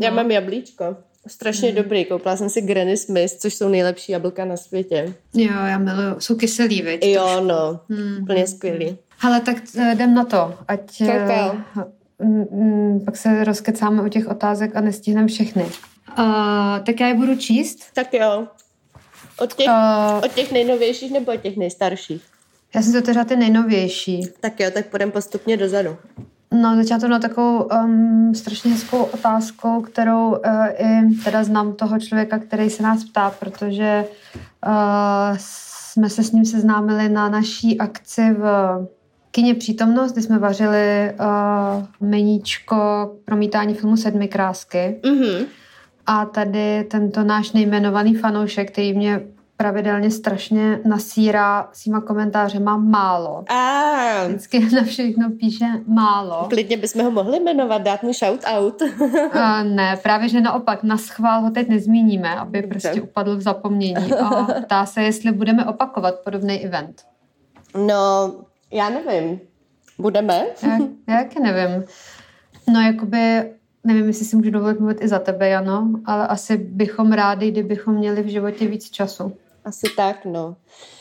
Já mám jablíčko. Strašně mm. dobrý. Koupila jsem si Granny Smith, což jsou nejlepší jablka na světě. Jo, já miluju. Jsou kyselý, viď? Jo, trošku. no. Mm. Úplně skvělý. Ale tak eh, jdem na to. Ať, Kakao. Uh, pak se rozkecáme o těch otázek a nestihneme všechny. Uh, tak já je budu číst. Tak jo. Od těch, uh, od těch nejnovějších nebo od těch nejstarších? Já jsem to teda ty nejnovější. Tak jo, tak půjdeme postupně dozadu. No, začala to na takovou um, strašně hezkou otázkou, kterou uh, i teda znám toho člověka, který se nás ptá, protože uh, jsme se s ním seznámili na naší akci v kině Přítomnost, kdy jsme vařili uh, meníčko promítání filmu Sedmi krásky. Mm-hmm. A tady tento náš nejmenovaný fanoušek, který mě pravidelně strašně nasírá svýma komentářema málo. A. Vždycky na všechno píše málo. Klidně bychom ho mohli jmenovat, dát mu shout out. A ne, právě že naopak, na schvál ho teď nezmíníme, aby Dobře. prostě upadl v zapomnění. A ptá se, jestli budeme opakovat podobný event. No, já nevím. Budeme? Já, já taky nevím. No, jakoby nevím, jestli si můžu dovolit mluvit i za tebe, Jano, ale asi bychom rádi, kdybychom měli v životě víc času. Asi tak, no.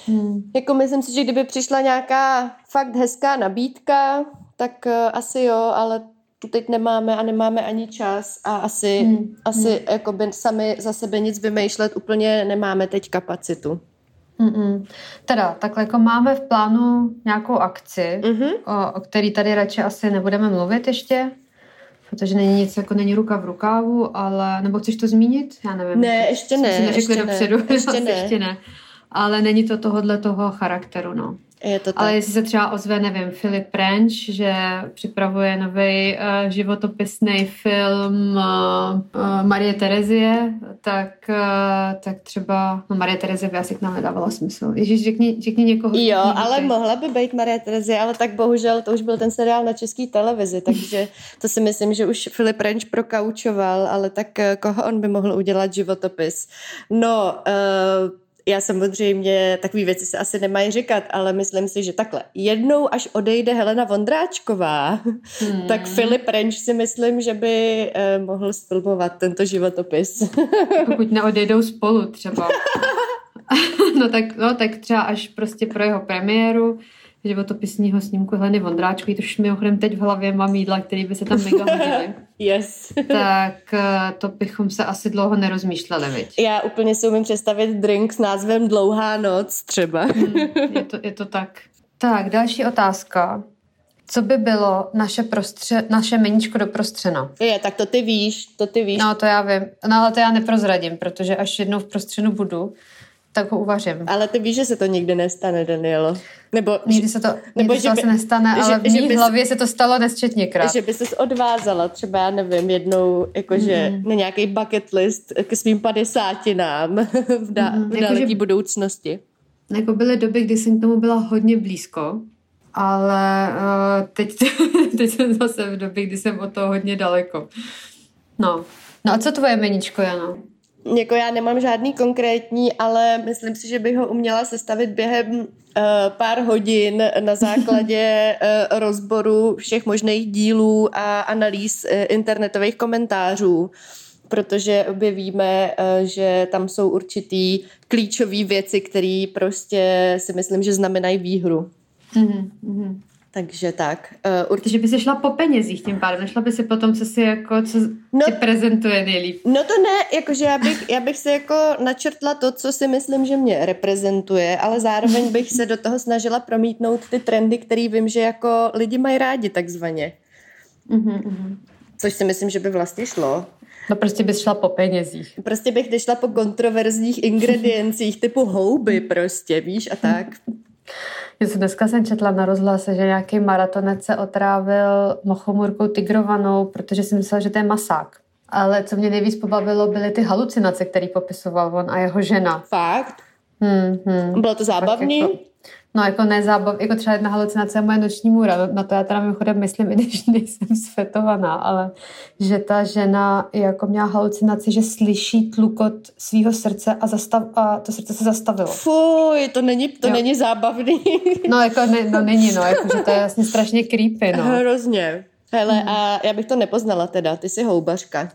Hmm. Jako myslím si, že kdyby přišla nějaká fakt hezká nabídka, tak uh, asi jo, ale tu teď nemáme a nemáme ani čas a asi, hmm. asi hmm. jakoby sami za sebe nic vymýšlet úplně nemáme teď kapacitu. Mm-mm. Teda, takhle jako máme v plánu nějakou akci, mm-hmm. o, o který tady radši asi nebudeme mluvit ještě, protože není nic, jako není ruka v rukávu, ale, nebo chceš to zmínit? Já nevím. Ne, ještě ne. Jsme ještě dopředu. Ne, ještě, ne. ještě ne. Ale není to tohohle toho charakteru, no. Je to tak. Ale jestli se třeba ozve, nevím, Filip Renč, že připravuje nový uh, životopisný film uh, uh, Marie Terezie, tak, uh, tak třeba, no Marie Terezie by asi k nám nedávala smysl. Ježíš, řekni, řekni někoho. Jo, ale ty. mohla by být Marie Terezie, ale tak bohužel to už byl ten seriál na české televizi, takže to si myslím, že už Filip Renč prokaučoval, ale tak koho on by mohl udělat životopis? No, uh, já samozřejmě takové věci se asi nemají říkat, ale myslím si, že takhle. Jednou, až odejde Helena Vondráčková, hmm. tak Filip Renč si myslím, že by eh, mohl sfilmovat tento životopis. Pokud neodejdou spolu třeba. no, tak, no tak třeba až prostě pro jeho premiéru životopisního snímku Heleny Vondráčkový, to už mimochodem teď v hlavě mám jídla, který by se tam mega hodily. yes. tak eh, to bychom se asi dlouho nerozmýšleli, viď? Já úplně si umím představit drink s názvem Dlouhá noc třeba. hmm, je, to, je to tak. Tak, další otázka. Co by bylo naše, prostře, naše meníčko do prostřena? Je, tak to ty víš, to ty víš. No, to já vím. No, ale to já neprozradím, protože až jednou v prostřenu budu, tak ho uvařím. Ale ty víš, že se to nikdy nestane, Danielo. Nebo, nikdy se to, nebo, nikdy že by, se nestane, ale že, v mý hlavě se to stalo nesčetněkrát. Že by se odvázala třeba, já nevím, jednou, jakože mm. na nějaký bucket list k svým padesátinám v, da, mm. v daleké jako, budoucnosti. Jako byly doby, kdy jsem k tomu byla hodně blízko, ale uh, teď, teď jsem zase v době, kdy jsem od toho hodně daleko. No. No a co tvoje meničko, Jana? Jako já nemám žádný konkrétní, ale myslím si, že bych ho uměla sestavit během uh, pár hodin na základě uh, rozboru všech možných dílů a analýz uh, internetových komentářů protože objevíme, že tam jsou určitý klíčové věci, které prostě si myslím, že znamenají výhru. Mm-hmm. Takže tak. Uh, určitě. Takže by se šla po penězích tím pádem, nešla by si potom, co si jako, co no, ti prezentuje nejlíp. No to ne, jakože já bych, já bych se jako načrtla to, co si myslím, že mě reprezentuje, ale zároveň bych se do toho snažila promítnout ty trendy, které vím, že jako lidi mají rádi takzvaně. Mm-hmm. Což si myslím, že by vlastně šlo. No prostě bys šla po penězích. Prostě bych nešla po kontroverzních ingrediencích typu houby prostě, víš, a tak. Dneska jsem četla na rozhlase, že nějaký maratonec se otrávil mochomurkou tigrovanou, protože si myslel, že to je masák. Ale co mě nejvíc pobavilo, byly ty halucinace, které popisoval on a jeho žena. Fakt? Hmm, hmm. Bylo to zábavný? Jako, No jako nezábav, jako třeba jedna halucinace je moje noční můra, na to já teda mimochodem myslím, i když nejsem svetovaná, ale že ta žena jako měla halucinaci, že slyší tlukot svého srdce a, zastav, a to srdce se zastavilo. Fuj, to není, to není zábavný. No jako ne, no není, no, jako, že to je vlastně strašně creepy, no. Hrozně. Hele, hmm. a já bych to nepoznala teda, ty jsi houbařka.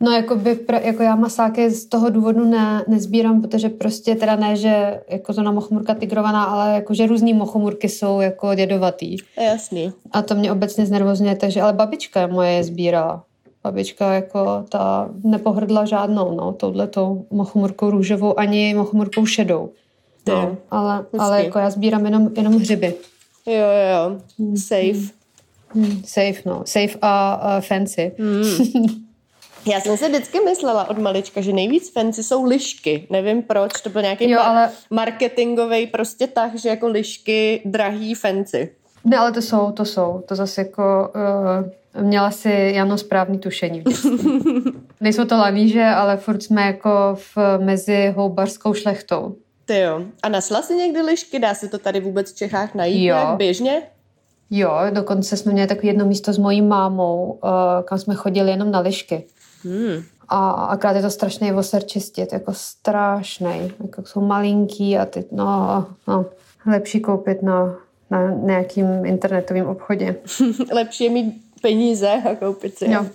No, jako, by, jako já masáky z toho důvodu ne, nezbírám, protože prostě teda ne, že jako to na mochomurka tigrovaná, ale jako, že různý mochomurky jsou jako dědovatý. Jasný. A to mě obecně znervozňuje, takže, ale babička moje je sbírala. Babička jako ta nepohrdla žádnou, no, touhletou mochomurkou růžovou, ani mochomurkou šedou. No, ale, ale jako já sbírám jenom, jenom hřiby. Jo, jo, jo. Hmm. Safe. Hmm. Safe, no. Safe a uh, fancy. Hmm. Já jsem si vždycky myslela od malička, že nejvíc fancy jsou lišky. Nevím proč, to byl nějaký jo, ale... marketingový prostě tak, že jako lišky drahý fancy. Ne, ale to jsou, to jsou. To zase jako... Uh, měla si Jano správný tušení Nejsou to laníže, ale furt jsme jako v, mezi houbařskou šlechtou. Ty jo. A nasla si někdy lišky? Dá se to tady vůbec v Čechách najít jo. jak běžně? Jo, dokonce jsme měli takové jedno místo s mojí mámou, uh, kam jsme chodili jenom na lišky. Hmm. A akorát je to strašný voser čistit, jako strašný. Jako jsou malinký a ty, no, no, lepší koupit na, na nějakým internetovém obchodě. lepší je mít peníze a koupit si. Jo.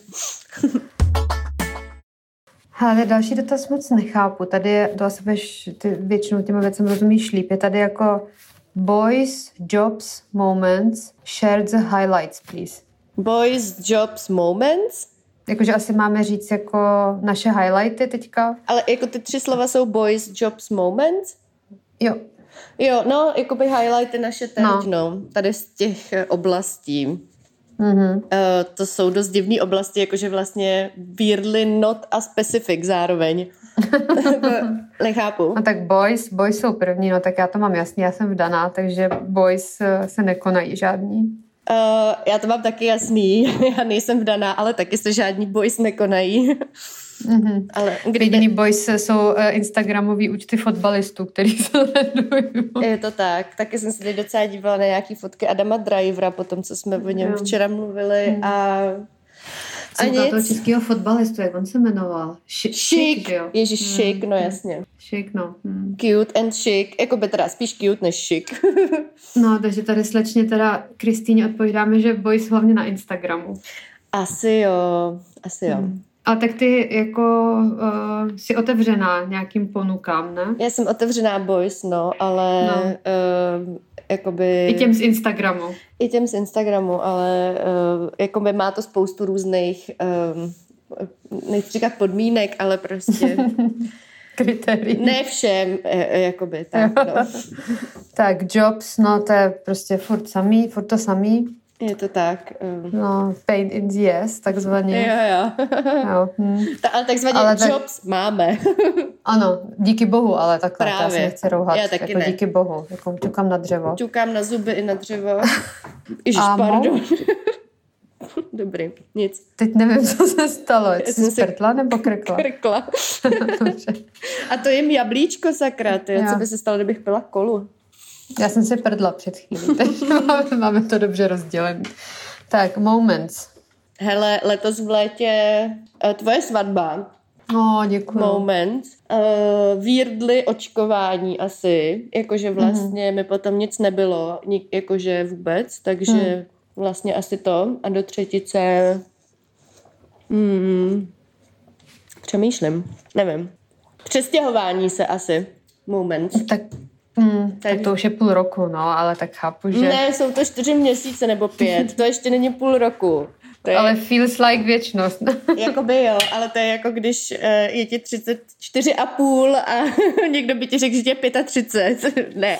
Ale další dotaz moc nechápu. Tady je, to asi budeš, ty většinou těma věcem rozumíš líp. Je tady jako boys, jobs, moments, share the highlights, please. Boys, jobs, moments? Jakože asi máme říct jako naše highlighty teďka. Ale jako ty tři slova jsou boys, jobs, moments? Jo. Jo, no, jako by highlighty naše teď, no. no. Tady z těch eh, oblastí. Mm-hmm. Uh, to jsou dost divné oblasti, jakože vlastně weirdly not a specific zároveň. Nechápu. No tak boys, boys jsou první, no tak já to mám jasný, já jsem vdaná, takže boys eh, se nekonají žádní. Uh, já to mám taky jasný, já nejsem vdaná, ale taky se žádní boys nekonají. Mm-hmm. Ale kdyby... Jediný boys jsou uh, instagramový účty fotbalistů, který se sledují. Je to tak. Taky jsem se teď docela dívala na nějaký fotky Adama Drivera po tom, co jsme o něm včera mluvili mm. a a nic. toho českého fotbalistu, jak on se jmenoval? Šik, jo? Ježíš, hmm. šik, no jasně. Šik, no. Hmm. Cute and šik, jako by teda spíš cute než šik. no, takže tady slečně teda Kristýně odpovídáme, že boys hlavně na Instagramu. Asi jo, asi jo. Hmm. A tak ty jako uh, jsi otevřená nějakým ponukám, ne? Já jsem otevřená boys, no, ale no. Uh, jakoby... I těm z Instagramu. I těm z Instagramu, ale uh, jakoby má to spoustu různých, um, nechci říkat podmínek, ale prostě... Kritérií. Ne všem, jakoby, tak, no. tak Jobs, no to je prostě furt samý, furt to samý. Je to tak. Um... No, pain in the ass, takzvaně. Jo, jo. jo. Hm. Ta, ale takzvaně ale jobs tak... máme. ano, díky bohu, ale takhle, Právě. já se nechci rouhat. Já taky jako ne. díky bohu, jako ťukám na dřevo. Ťukám na zuby i na dřevo. Ježiš, A pardon. Dobrý, nic. Teď nevím, co se stalo. Jsi sprtla nebo krkla? Krkla. A to je jablíčko, sakra, ty, co by se stalo, kdybych pila kolu? Já jsem si prdla před chvílí, máme, máme to dobře rozdělené. Tak, moments. Hele, letos v létě uh, tvoje svatba. No, děkuji. Moment. Uh, výrdly očkování asi, jakože mhm. vlastně mm. mi potom nic nebylo, nik, jakože vůbec, takže mm. vlastně asi to. A do třetice mm, přemýšlím, nevím. Přestěhování se asi. Moment. Tak Hmm, tak to už je půl roku, no, ale tak chápu, že... Ne, jsou to čtyři měsíce nebo pět, to ještě není půl roku. To je... Ale feels like věčnost. Jakoby jo, ale to je jako když uh, je ti 34 a půl a někdo by ti řekl, že je 35. ne.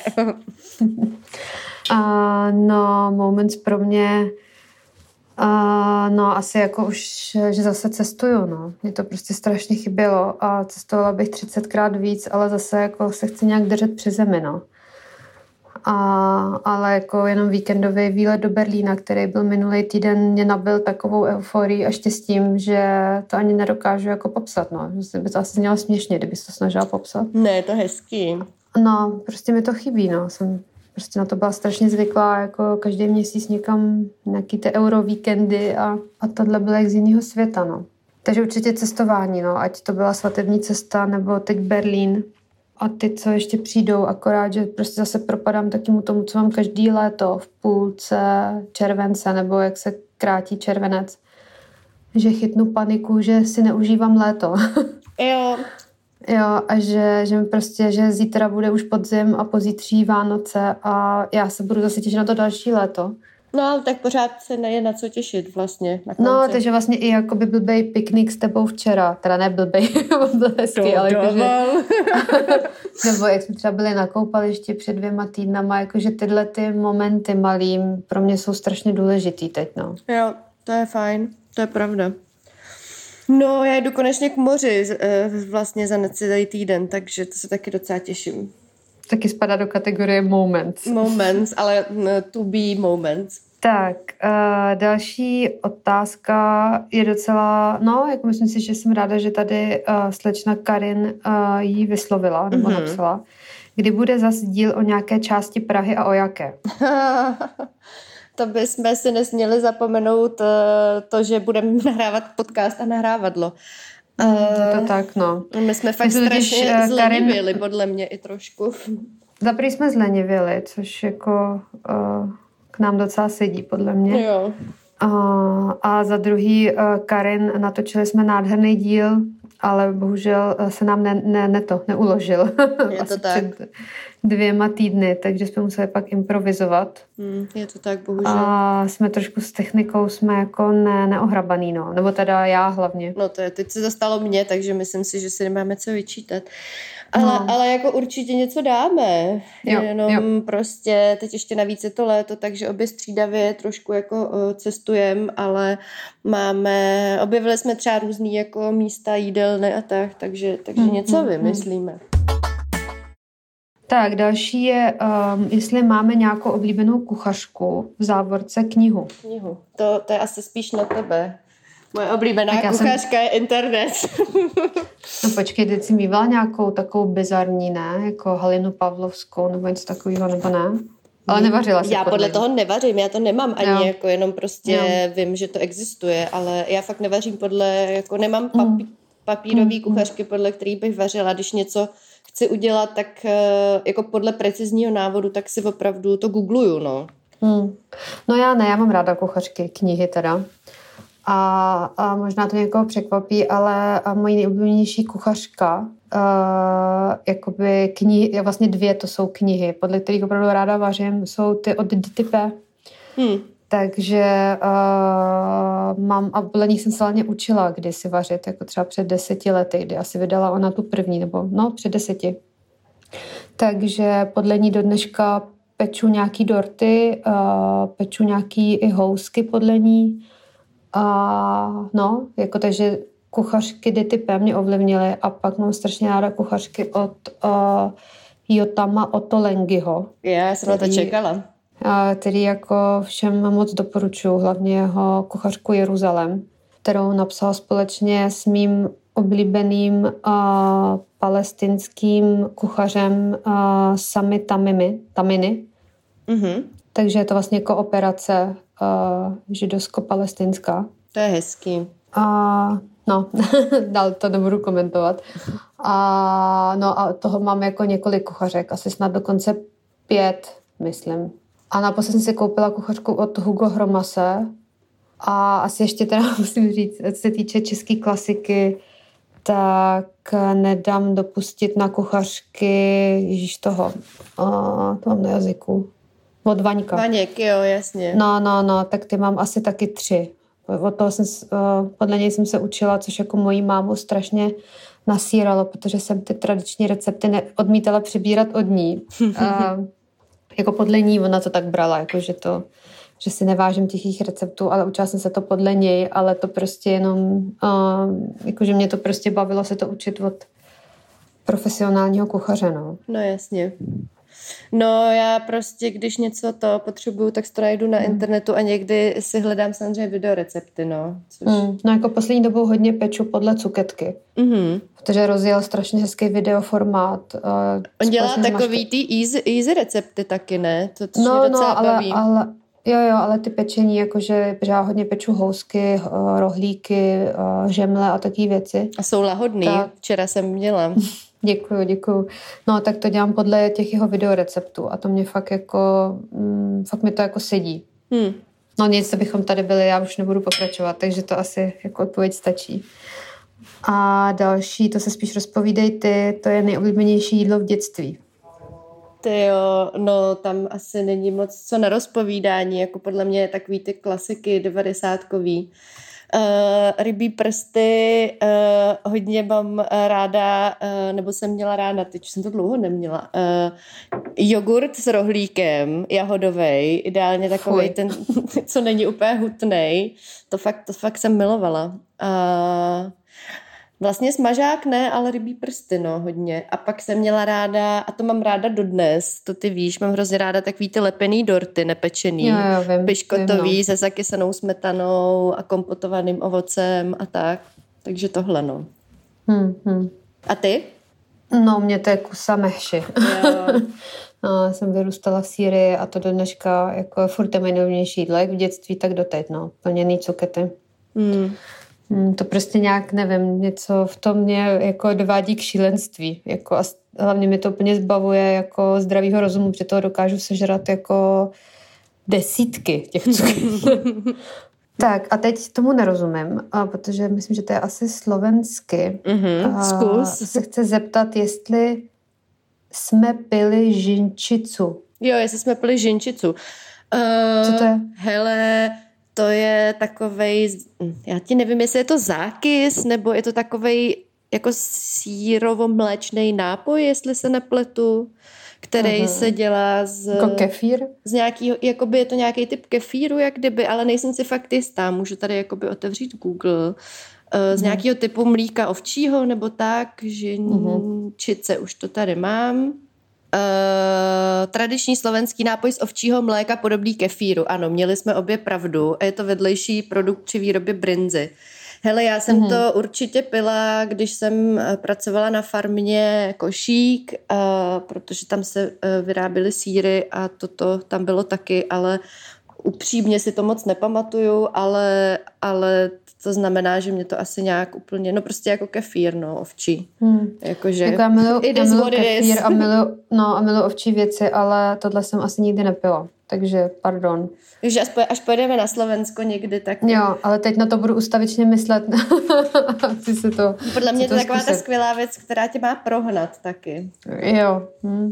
uh, no, moments pro mě Uh, no, asi jako už, že zase cestuju, no. Mě to prostě strašně chybělo a cestovala bych 30krát víc, ale zase jako se chci nějak držet při zemi, no. A, ale jako jenom víkendový výlet do Berlína, který byl minulý týden, mě nabil takovou euforii a štěstím, že to ani nedokážu jako popsat, no. By to asi znělo směšně, kdyby to snažila popsat. Ne, je to hezký. No, prostě mi to chybí, no. Jsem prostě na to byla strašně zvyklá, jako každý měsíc někam nějaký ty euro víkendy a, a tohle bylo jak z jiného světa, no. Takže určitě cestování, no, ať to byla svatební cesta nebo teď Berlín a ty, co ještě přijdou, akorát, že prostě zase propadám takému tomu, co mám každý léto v půlce července nebo jak se krátí červenec. že chytnu paniku, že si neužívám léto. jo. Jo, a že, že mi prostě, že zítra bude už podzim a pozítří Vánoce a já se budu zase těšit na to další léto. No, ale tak pořád se neje na co těšit vlastně. Na no, takže vlastně i jakoby blbej piknik s tebou včera. Teda ne blbej, byl hezký, to ale jakože... Nebo jak jsme třeba byli na koupališti před dvěma týdnama, jakože tyhle ty momenty malým pro mě jsou strašně důležitý teď, no. Jo, to je fajn, to je pravda. No, já jdu konečně k moři eh, vlastně za necelý týden, takže to se taky docela těším. Taky spadá do kategorie moments. Moments, ale to be moments. Tak, uh, další otázka je docela, no, jako myslím si, že jsem ráda, že tady uh, slečna Karin uh, jí vyslovila, nebo mm-hmm. napsala. Kdy bude zase díl o nějaké části Prahy a o jaké? to bychom si nesměli zapomenout uh, to, že budeme nahrávat podcast a nahrávadlo. Uh, je to tak, no. My jsme fakt strašně když, uh, zlenivěli, Karin... podle mě i trošku. Zaprý jsme zlenivěli, což jako... Uh, k nám docela sedí, podle mě. Jo. A, a za druhý, eh, Karin, natočili jsme nádherný díl, ale bohužel eh, se nám ne, ne, ne to, neuložil. Je to tak. Před dvěma týdny, takže jsme museli pak improvizovat. Mm, je to tak, bohužel. A jsme trošku s technikou, jsme jako ne, neohrabaný, no. Nebo teda já hlavně. No to je, teď se to stalo mně, takže myslím si, že si nemáme co vyčítat. Ale, no. ale jako určitě něco dáme. Jo, Jenom jo. prostě teď ještě navíc je to léto, takže obě střídavě trošku jako cestujem, ale máme, objevili jsme třeba různý jako místa, jídelny a tak, takže, takže hmm, něco hmm, vymyslíme. Tak, další je, um, jestli máme nějakou oblíbenou kuchařku v závorce knihu. Knihu. To, to je asi spíš na tebe. Moje oblíbená tak kuchařka jsem... je internet. no počkej, teď jsi mývala nějakou takovou bizarní, ne? Jako Halinu Pavlovskou nebo něco takového, nebo ne? Ale nevařila jsi Já podle toho nevařím, já to nemám ani, jo. jako jenom prostě jo. vím, že to existuje, ale já fakt nevařím podle, jako nemám papí, mm. papírový mm. kuchařky, podle kterých bych vařila. Když něco chci udělat, tak eh, jako podle precizního návodu, tak si opravdu to googluju, no. Mm. No já ne, já mám ráda kuchařky, knihy teda. A, a možná to někoho překvapí, ale moje nejoblíbenější kuchařka, uh, jakoby knihy, vlastně dvě to jsou knihy, podle kterých opravdu ráda vařím, jsou ty od DTP. Hmm. Takže uh, mám, a podle nich jsem se hlavně učila kdysi vařit, jako třeba před deseti lety, kdy asi vydala ona tu první, nebo no, před deseti. Takže podle ní do dneška peču nějaký dorty, uh, peču nějaký i housky podle ní, a no, jako takže kuchařky DTP mě ovlivnily a pak mám strašně ráda kuchařky od uh, Jotama Otolengiho. Já jsem na to čekala. A, který jako všem moc doporučuji, hlavně jeho kuchařku Jeruzalem, kterou napsal společně s mým oblíbeným uh, palestinským kuchařem uh, Sami Tamimi, Taminy. Mm-hmm. Takže je to vlastně kooperace uh, židovsko-palestinská. To je hezký. A no, dál to nebudu komentovat. A, no a toho mám jako několik kuchařek, asi snad dokonce pět, myslím. A naposled jsem si koupila kuchařku od Hugo Hromase a asi ještě teda musím říct, co se týče české klasiky, tak nedám dopustit na kuchařky, ježíš toho, a, to mám na jazyku, od Vaňka. Vaněk, jo, jasně. No, no, no, tak ty mám asi taky tři. Od toho jsem, uh, podle něj jsem se učila, což jako mojí mámu strašně nasíralo, protože jsem ty tradiční recepty odmítala přibírat od ní. uh, jako podle ní ona to tak brala, jako že to že si nevážím těch jejich receptů, ale učila jsem se to podle něj, ale to prostě jenom, uh, jakože mě to prostě bavilo se to učit od profesionálního kuchaře, no. No jasně. No já prostě, když něco to potřebuju, tak to najdu na mm. internetu a někdy si hledám samozřejmě videorecepty, no. Což... Mm. No jako poslední dobou hodně peču podle cuketky. Mm-hmm. Protože rozjel strašně hezký videoformát. Uh, On dělá takový ty easy, easy recepty taky, ne? To, to no, no, ale, baví. ale, Jo, jo, ale ty pečení, jakože já hodně peču housky, eh, rohlíky, eh, žemle a takové věci. A jsou lahodný, tak. včera jsem měla. Děkuju, děkuju. No, tak to dělám podle těch jeho videoreceptů a to mě fakt jako, mm, fakt mi to jako sedí. Hmm. No nic, co bychom tady byli, já už nebudu pokračovat, takže to asi jako odpověď stačí. A další, to se spíš rozpovídej ty, to je nejoblíbenější jídlo v dětství. Ty jo, no tam asi není moc co na rozpovídání, jako podle mě takový ty klasiky devadesátkový. Uh, rybí prsty uh, hodně mám uh, ráda, uh, nebo jsem měla ráda, teď jsem to dlouho neměla. Uh, jogurt s rohlíkem, jahodovej, ideálně takový ten, co není úplně hutnej. To fakt, to fakt jsem milovala. Uh, Vlastně smažák ne, ale rybí prsty, no, hodně. A pak jsem měla ráda, a to mám ráda dodnes, to ty víš, mám hrozně ráda takový ty lepený dorty, nepečený, jo, jo, vím, piškotový, vím, no. se zakysanou smetanou a kompotovaným ovocem a tak. Takže tohle, no. Hmm, hmm. A ty? No, mě to je kusa mehši. no, jsem vyrůstala v Sýrii a to do dneška jako furt je nejnovnější jídlo, jak v dětství, tak doteď, no. Plněný cukety. Hmm. Hmm, to prostě nějak, nevím, něco v tom mě jako dovádí k šílenství. Jako a hlavně mi to úplně zbavuje jako zdravýho rozumu, protože toho dokážu sežrat jako desítky těch cukrů. tak a teď tomu nerozumím, a protože myslím, že to je asi slovensky. Mm-hmm, a zkus. se chce zeptat, jestli jsme pili žinčicu. Jo, jestli jsme pili žinčicu. Uh, Co to je? Hele, to je takovej, já ti nevím, jestli je to zákys, nebo je to takovej jako sírovo-mléčný nápoj, jestli se nepletu, který uh-huh. se dělá z... Jako kefír? Z nějakýho, jakoby je to nějaký typ kefíru, jak kdyby, ale nejsem si fakt jistá. Můžu tady jakoby otevřít Google. Uh, z uh-huh. nějakého typu mlíka ovčího nebo tak, žinčice, uh-huh. už to tady mám. Uh, tradiční slovenský nápoj z ovčího mléka podobný kefíru. Ano, měli jsme obě pravdu a je to vedlejší produkt při výrobě brinzy. Hele, já jsem mm-hmm. to určitě pila, když jsem eh, pracovala na farmě Košík, uh, protože tam se uh, vyráběly síry a toto tam bylo taky, ale upřímně si to moc nepamatuju, ale, ale to znamená, že mě to asi nějak úplně, no prostě jako kefír, no, ovčí. Hmm. Jakože, jako já miluji, já kefír a miluji, no, a miluji ovčí věci, ale tohle jsem asi nikdy nepila, takže pardon. Takže až, až pojedeme na Slovensko někdy, tak... Jo, ale teď na to budu ustavičně myslet. Chci se to, Podle mě to je taková ta skvělá věc, která tě má prohnat taky. Jo. Hm.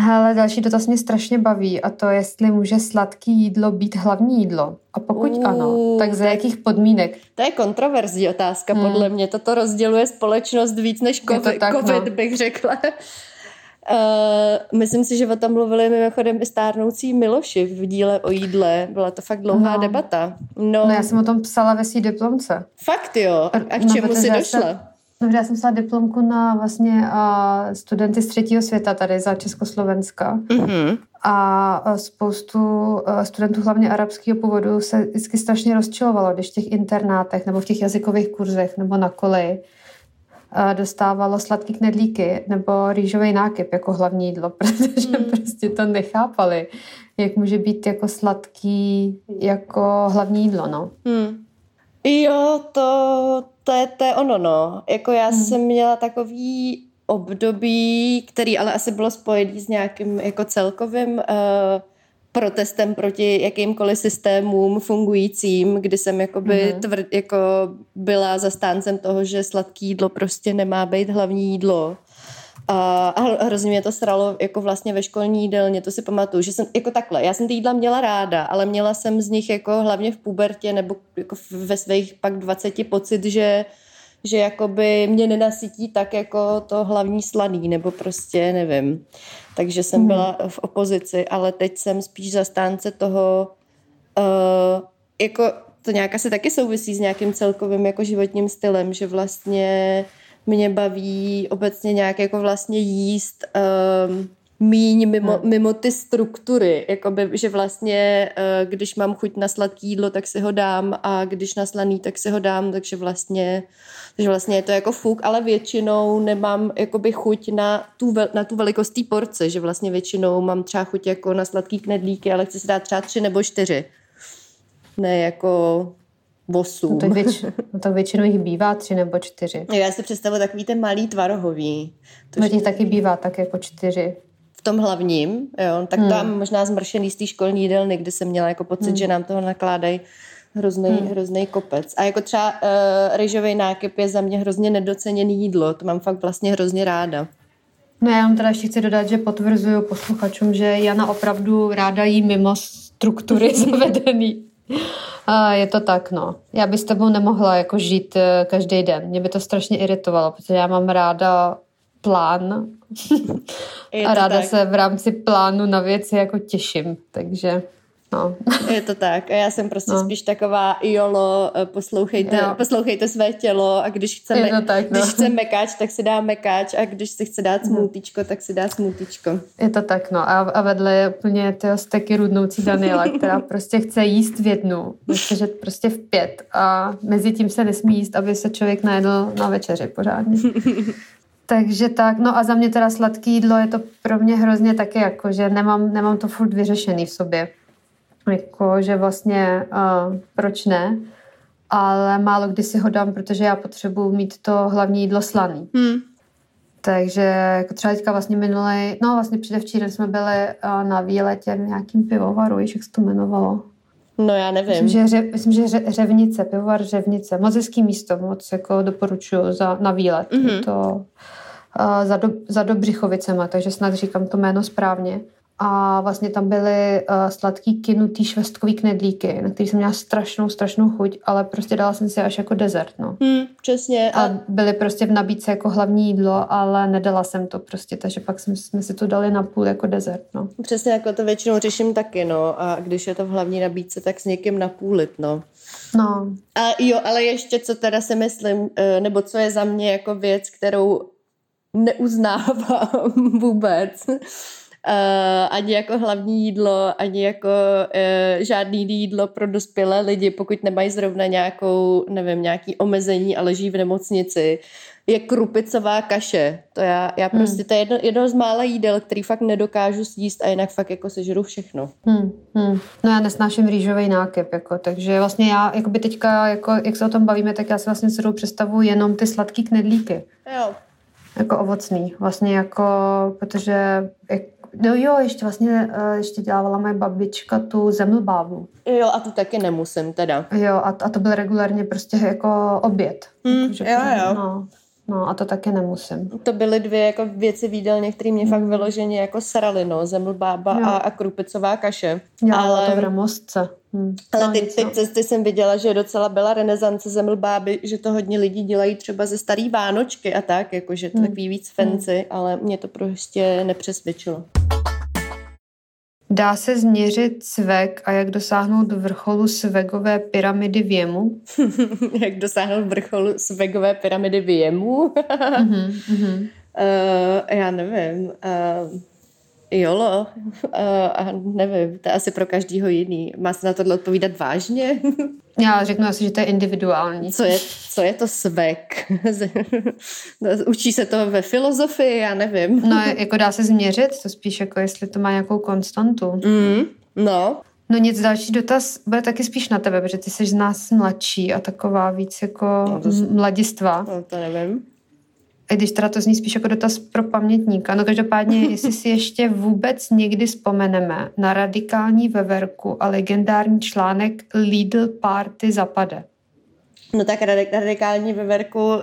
Hele, další dotaz mě strašně baví a to, jestli může sladký jídlo být hlavní jídlo. A pokud uh, ano, tak za jakých podmínek? To je kontroverzní otázka, hmm. podle mě. Toto rozděluje společnost víc než COVID, tak, COVID no. bych řekla. Uh, myslím si, že o tom mluvili mimochodem i stárnoucí Miloši v díle o jídle. Byla to fakt dlouhá no. debata. No. no já jsem o tom psala ve svý diplomce. Fakt jo? A k no, čemu jsi došla? Jsem, No, já jsem psala diplomku na vlastně uh, studenty z třetího světa tady za Československa. Mm-hmm. A spoustu uh, studentů, hlavně arabského původu, se vždycky strašně rozčilovalo, když v těch internátech nebo v těch jazykových kurzech nebo na koleji uh, dostávalo sladký knedlíky nebo rýžový nákyp jako hlavní jídlo, protože mm. prostě to nechápali, jak může být jako sladký jako hlavní jídlo, no. Mm. Jo, to, to, je, to je ono, no. Jako já hmm. jsem měla takový období, který ale asi bylo spojený s nějakým jako celkovým uh, protestem proti jakýmkoliv systémům fungujícím, kdy jsem jakoby mm-hmm. tvrd, jako byla zastáncem toho, že sladký jídlo prostě nemá být hlavní jídlo. A, a hrozně mě to sralo jako vlastně ve školní jídelně, to si pamatuju, že jsem jako takhle, já jsem ty jídla měla ráda, ale měla jsem z nich jako hlavně v pubertě nebo jako ve svých pak 20 pocit, že že jakoby mě nenasytí tak jako to hlavní slaný, nebo prostě nevím. Takže jsem hmm. byla v opozici, ale teď jsem spíš zastánce toho, uh, jako to nějak asi taky souvisí s nějakým celkovým jako životním stylem, že vlastně mě baví obecně nějak jako vlastně jíst um, míň mimo, hmm. mimo ty struktury, jakoby, že vlastně uh, když mám chuť na sladký jídlo, tak si ho dám a když na slaný, tak si ho dám, takže vlastně, takže vlastně je to jako fuk, ale většinou nemám jakoby chuť na tu, na tu velikost té porce, že vlastně většinou mám třeba chuť jako na sladký knedlíky, ale chci si dát třeba tři nebo čtyři. Ne jako 8. No tak, věč, no tak většinou jich bývá tři nebo čtyři. Já si představuji takový ten malý tvarohový. To no těch taky bývá tak jako čtyři. v tom hlavním, jo, tak hmm. tam možná zmršený z té školní jídelny, kdy jsem měla jako pocit, hmm. že nám toho nakládají hrozný, hmm. hrozný kopec. A jako třeba uh, rýžový nákyp je za mě hrozně nedoceněný jídlo, to mám fakt vlastně hrozně ráda. No já vám teda ještě chci dodat, že potvrzuju posluchačům, že Jana opravdu ráda jí mimo struktury zavedený. A je to tak, no. Já bych s tebou nemohla jako žít eh, každý den. Mě by to strašně iritovalo, protože já mám ráda plán a ráda tak. se v rámci plánu na věci jako těším, takže No. Je to tak. A já jsem prostě no. spíš taková jolo, eh, poslouchejte, poslouchejte své tělo a když chce, me, tak, no. když chce mekáč, tak si dá mekáč a když si chce dát smutíčko, tak si dá smutíčko. Je to tak, no. A, a vedle je úplně tyho steky rudnoucí Daniela, která prostě chce jíst v jednu, že prostě v pět a mezi tím se nesmí jíst, aby se člověk najedl na večeři pořádně. Takže tak, no a za mě teda sladké jídlo je to pro mě hrozně taky jako, že nemám, nemám to furt vyřešený v sobě. Jako, že vlastně uh, proč ne, ale málo kdy si ho dám, protože já potřebuji mít to hlavní jídlo slaný. Hmm. Takže jako třeba teďka vlastně minulý, no vlastně předevčírem jsme byli uh, na výletě v nějakým pivovaru, jak se to jmenovalo. No já nevím. Myslím, že, ře, myslím, že ře, Řevnice, pivovar Řevnice. Moc hezký místo, moc jako doporučuji za, na výlet. Mm-hmm. To uh, za, do, za Dobřichovicema, takže snad říkám to jméno správně a vlastně tam byly uh, sladký kinutý švestkový knedlíky, na který jsem měla strašnou, strašnou chuť, ale prostě dala jsem si až jako dezert, no. Hmm, přesně. A... a byly prostě v nabídce jako hlavní jídlo, ale nedala jsem to prostě, takže pak jsme, jsme si to dali na půl jako dezert, no. Přesně jako to většinou řeším taky, no. A když je to v hlavní nabídce, tak s někým napůlit, no. No. A jo, ale ještě co teda si myslím, eh, nebo co je za mě jako věc, kterou neuznávám vůbec, Uh, ani jako hlavní jídlo, ani jako uh, žádný jídlo pro dospělé lidi, pokud nemají zrovna nějakou, nevím, nějaký omezení a leží v nemocnici, je krupicová kaše. To já, já hmm. prostě, to je jedno, jedno z mála jídel, který fakt nedokážu sníst a jinak fakt jako sežru všechno. Hmm. Hmm. No já nesnáším rýžový nákyp, jako, takže vlastně já, jako by teďka, jako, jak se o tom bavíme, tak já si vlastně celou představu jenom ty sladký knedlíky. Jo. Jako ovocný, vlastně jako, protože jak, No jo, ještě vlastně uh, ještě dělávala moje babička tu zemlbávu. Jo, a tu taky nemusím teda. Jo, a, a to byl regulárně prostě jako oběd. Hmm, jako, jo, jo. No, No a to taky nemusím. To byly dvě jako věci výdelně, které mě mm. fakt vyloženě jako srali, no, zemlbába a, a krupicová kaše. Já ale to v Ramostce. Hmm. Ale no, teď, teď cesty jsem viděla, že docela byla renesance zemlbáby, že to hodně lidí dělají třeba ze starý Vánočky a tak, jakože to hmm. takový víc fancy, hmm. ale mě to prostě nepřesvědčilo. Dá se změřit svek a jak dosáhnout vrcholu svegové pyramidy věmu? jak dosáhnout vrcholu svegové pyramidy věmu? mm-hmm, mm-hmm. Uh, já nevím. Uh, Jolo, uh, a nevím, to je asi pro každýho jiný. Má se na tohle odpovídat vážně? Já řeknu asi, že to je individuální. Co je, co je to svek? Učí se to ve filozofii? Já nevím. No, jako dá se změřit, to spíš jako jestli to má nějakou konstantu. Mm, no. No nic, další dotaz bude taky spíš na tebe, protože ty jsi z nás mladší a taková víc jako no to, mladistva. No to nevím. I když teda to zní spíš jako dotaz pro pamětníka. No každopádně, jestli si ještě vůbec někdy vzpomeneme na radikální veverku a legendární článek Lidl Party zapade. No tak radikální veverku uh,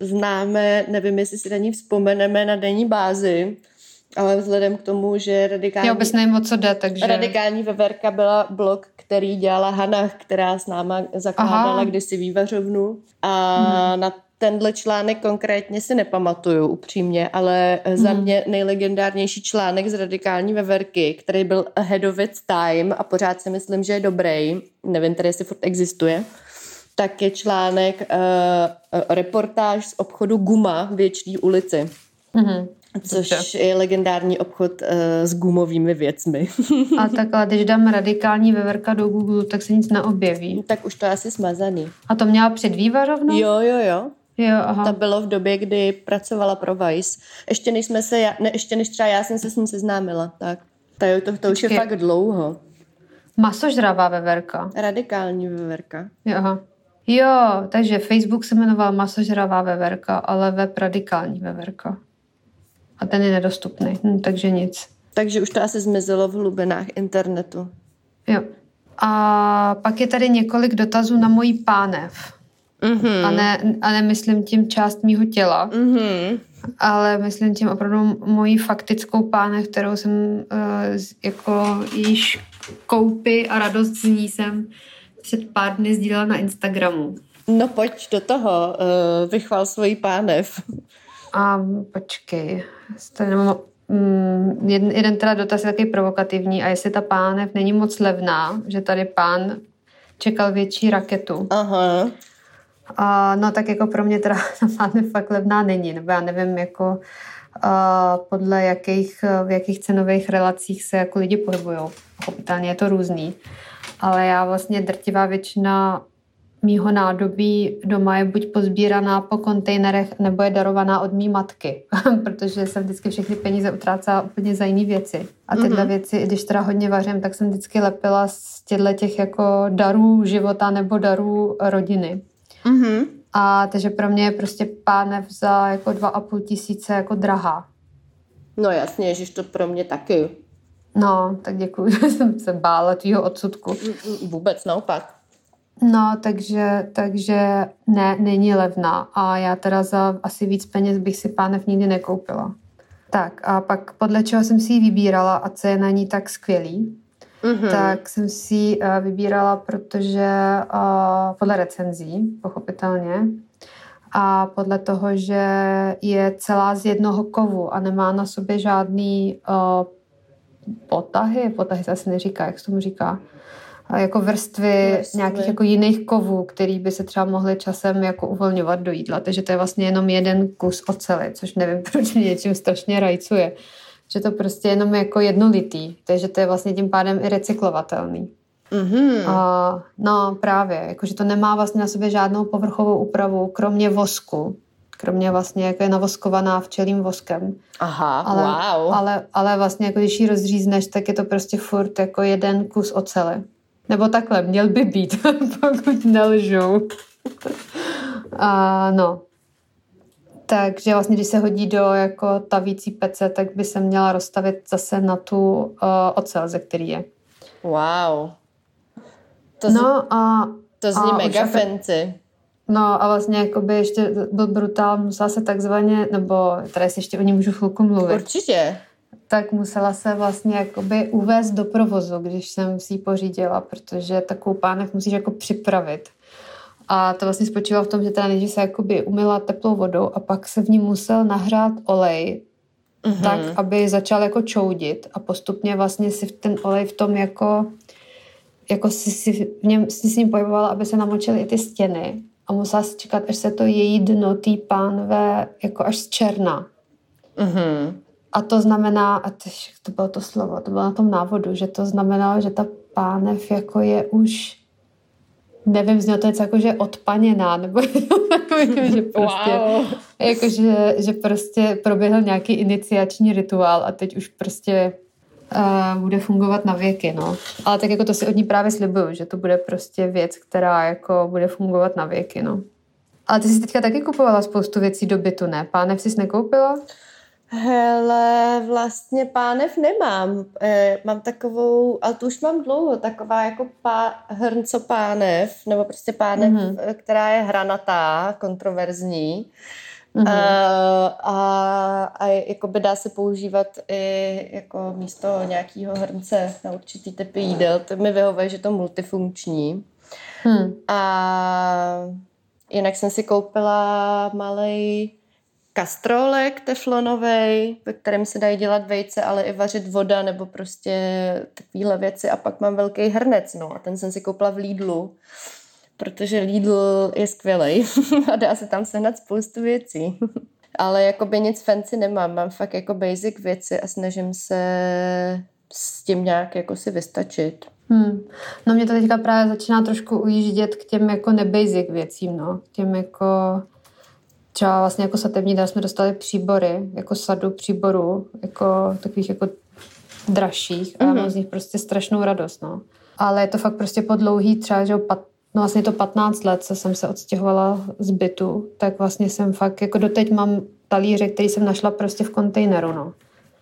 známe, nevím, jestli si na ní vzpomeneme na denní bázi, ale vzhledem k tomu, že radikální... Já vůbec nevím, o co jde, takže... Radikální veverka byla blog, který dělala Hana, která s náma zakládala Aha. kdysi vývařovnu a hmm. na tenhle článek konkrétně si nepamatuju upřímně, ale za hmm. mě nejlegendárnější článek z radikální veverky, který byl ahead of its time a pořád si myslím, že je dobrý, nevím tedy, jestli furt existuje, tak je článek uh, reportáž z obchodu Guma v Věčný ulici. Mm-hmm. Což je legendární obchod uh, s gumovými věcmi. a takhle, když dám radikální veverka do Google, tak se nic neobjeví. Tak už to je asi smazaný. A to měla před vývarovnou? Jo, jo, jo. Jo, aha. To bylo v době, kdy pracovala pro Vice. Ještě než jsme se, ne, ještě než třeba já jsem se s ním seznámila, tak. To, to, to už je fakt dlouho. Masožravá veverka. Radikální veverka. Jo, aha. Jo, takže Facebook se jmenoval Masožravá veverka, ale web radikální veverka. a ten je nedostupný, hm, takže nic. Takže už to asi zmizelo v hlubinách internetu. Jo. A pak je tady několik dotazů na mojí pánev. Mm-hmm. A, ne, a nemyslím tím část mýho těla, mm-hmm. ale myslím tím opravdu moji faktickou pánev, kterou jsem uh, jako již koupy a radost z ní jsem před pár dny sdílela na Instagramu. No pojď do toho, uh, vychval svoji pánev. A počkej, mm, jeden, jeden teda dotaz je taky provokativní a jestli ta pánev není moc levná, že tady pán čekal větší raketu. Aha. A, no tak jako pro mě teda ta pánev fakt levná není, nebo já nevím jako a, podle jakých, v jakých cenových relacích se jako lidi pohybují. Pochopitelně je to různý. Ale já vlastně drtivá většina mýho nádobí doma je buď pozbíraná po kontejnerech, nebo je darovaná od mý matky, protože jsem vždycky všechny peníze utrácela úplně za jiné věci. A tyhle mm-hmm. věci, když teda hodně vařím, tak jsem vždycky lepila z těchto těch jako darů života nebo darů rodiny. Mm-hmm. A takže pro mě je prostě pánev za jako dva a půl tisíce jako drahá. No jasně, že to pro mě taky. No, tak děkuji, že jsem se bála tvýho odsudku. Vůbec naopak. No, takže, takže ne, není levná a já teda za asi víc peněz bych si pánev nikdy nekoupila. Tak a pak podle čeho jsem si ji vybírala a co je na ní tak skvělý, mm-hmm. tak jsem si ji uh, vybírala, protože uh, podle recenzí, pochopitelně, a podle toho, že je celá z jednoho kovu a nemá na sobě žádný uh, potahy, potahy se asi neříká, jak se tomu říká, jako vrstvy Vrstvy. nějakých jako jiných kovů, který by se třeba mohly časem jako uvolňovat do jídla. Takže to je vlastně jenom jeden kus ocely, což nevím, proč mě něčím strašně rajcuje. Že to prostě jenom jako jednolitý, takže to je vlastně tím pádem i recyklovatelný. Mm-hmm. A, no právě, jakože to nemá vlastně na sobě žádnou povrchovou úpravu, kromě vosku, kromě vlastně, jako je navoskovaná včelým voskem. Aha, ale, wow. Ale, ale vlastně, jako když ji rozřízneš, tak je to prostě furt jako jeden kus ocely. Nebo takhle, měl by být, pokud nelžou. A, no. Takže vlastně, když se hodí do jako tavící pece, tak by se měla rozstavit zase na tu uh, ocel, ze který je. Wow. To z... no a... To zní a mega fancy. No a vlastně jako by ještě byl brutál, musela se takzvaně, nebo tady si ještě o ní můžu chvilku mluvit. Určitě tak musela se vlastně jakoby uvést do provozu, když jsem si ji pořídila, protože takovou pánev musíš jako připravit. A to vlastně spočívalo v tom, že teda nejdřív se jakoby umila teplou vodou a pak se v ní musel nahrát olej, mm-hmm. tak, aby začal jako čoudit a postupně vlastně si ten olej v tom jako jako si, si, v něm, si s ním pohybovala, aby se namočily i ty stěny a musela si čekat, až se to její dno té pánve jako až z černa. Mm-hmm. A to znamená, a to, to bylo to slovo, to bylo na tom návodu, že to znamenalo, že ta pánev jako je už nevím, znělo to něco jako, že odpaněná, nebo takový, že prostě, wow. jako, že, že prostě proběhl nějaký iniciační rituál a teď už prostě uh, bude fungovat na věky, no. Ale tak jako to si od ní právě slibuju, že to bude prostě věc, která jako bude fungovat na věky, no. Ale ty jsi teďka taky kupovala spoustu věcí do bytu, ne? Pánev jsi nekoupila? Hele, vlastně pánev nemám. E, mám takovou, ale tu už mám dlouho, taková jako pá, hrnco pánev, nebo prostě pánev, mm-hmm. která je hranatá, kontroverzní. Mm-hmm. A, a, a jako by dá se používat i jako místo nějakého hrnce na určitý typy jídel. To mi vyhovuje, že to multifunkční. Hmm. A jinak jsem si koupila malý kastrolek teflonový, ve kterém se dají dělat vejce, ale i vařit voda nebo prostě takovéhle věci. A pak mám velký hrnec, no a ten jsem si koupila v Lidlu, protože Lidl je skvělý a dá se tam sehnat spoustu věcí. ale jakoby nic fancy nemám, mám fakt jako basic věci a snažím se s tím nějak jako si vystačit. Hmm. No mě to teďka právě začíná trošku ujíždět k těm jako nebasic věcím, no. Těm jako třeba vlastně jako satební dá jsme dostali příbory, jako sadu příborů, jako takových jako dražších a mm-hmm. mám z nich prostě strašnou radost, no. Ale je to fakt prostě po dlouhý třeba, že pat, no vlastně to 15 let, co jsem se odstěhovala z bytu, tak vlastně jsem fakt, jako doteď mám talíře, který jsem našla prostě v kontejneru, no.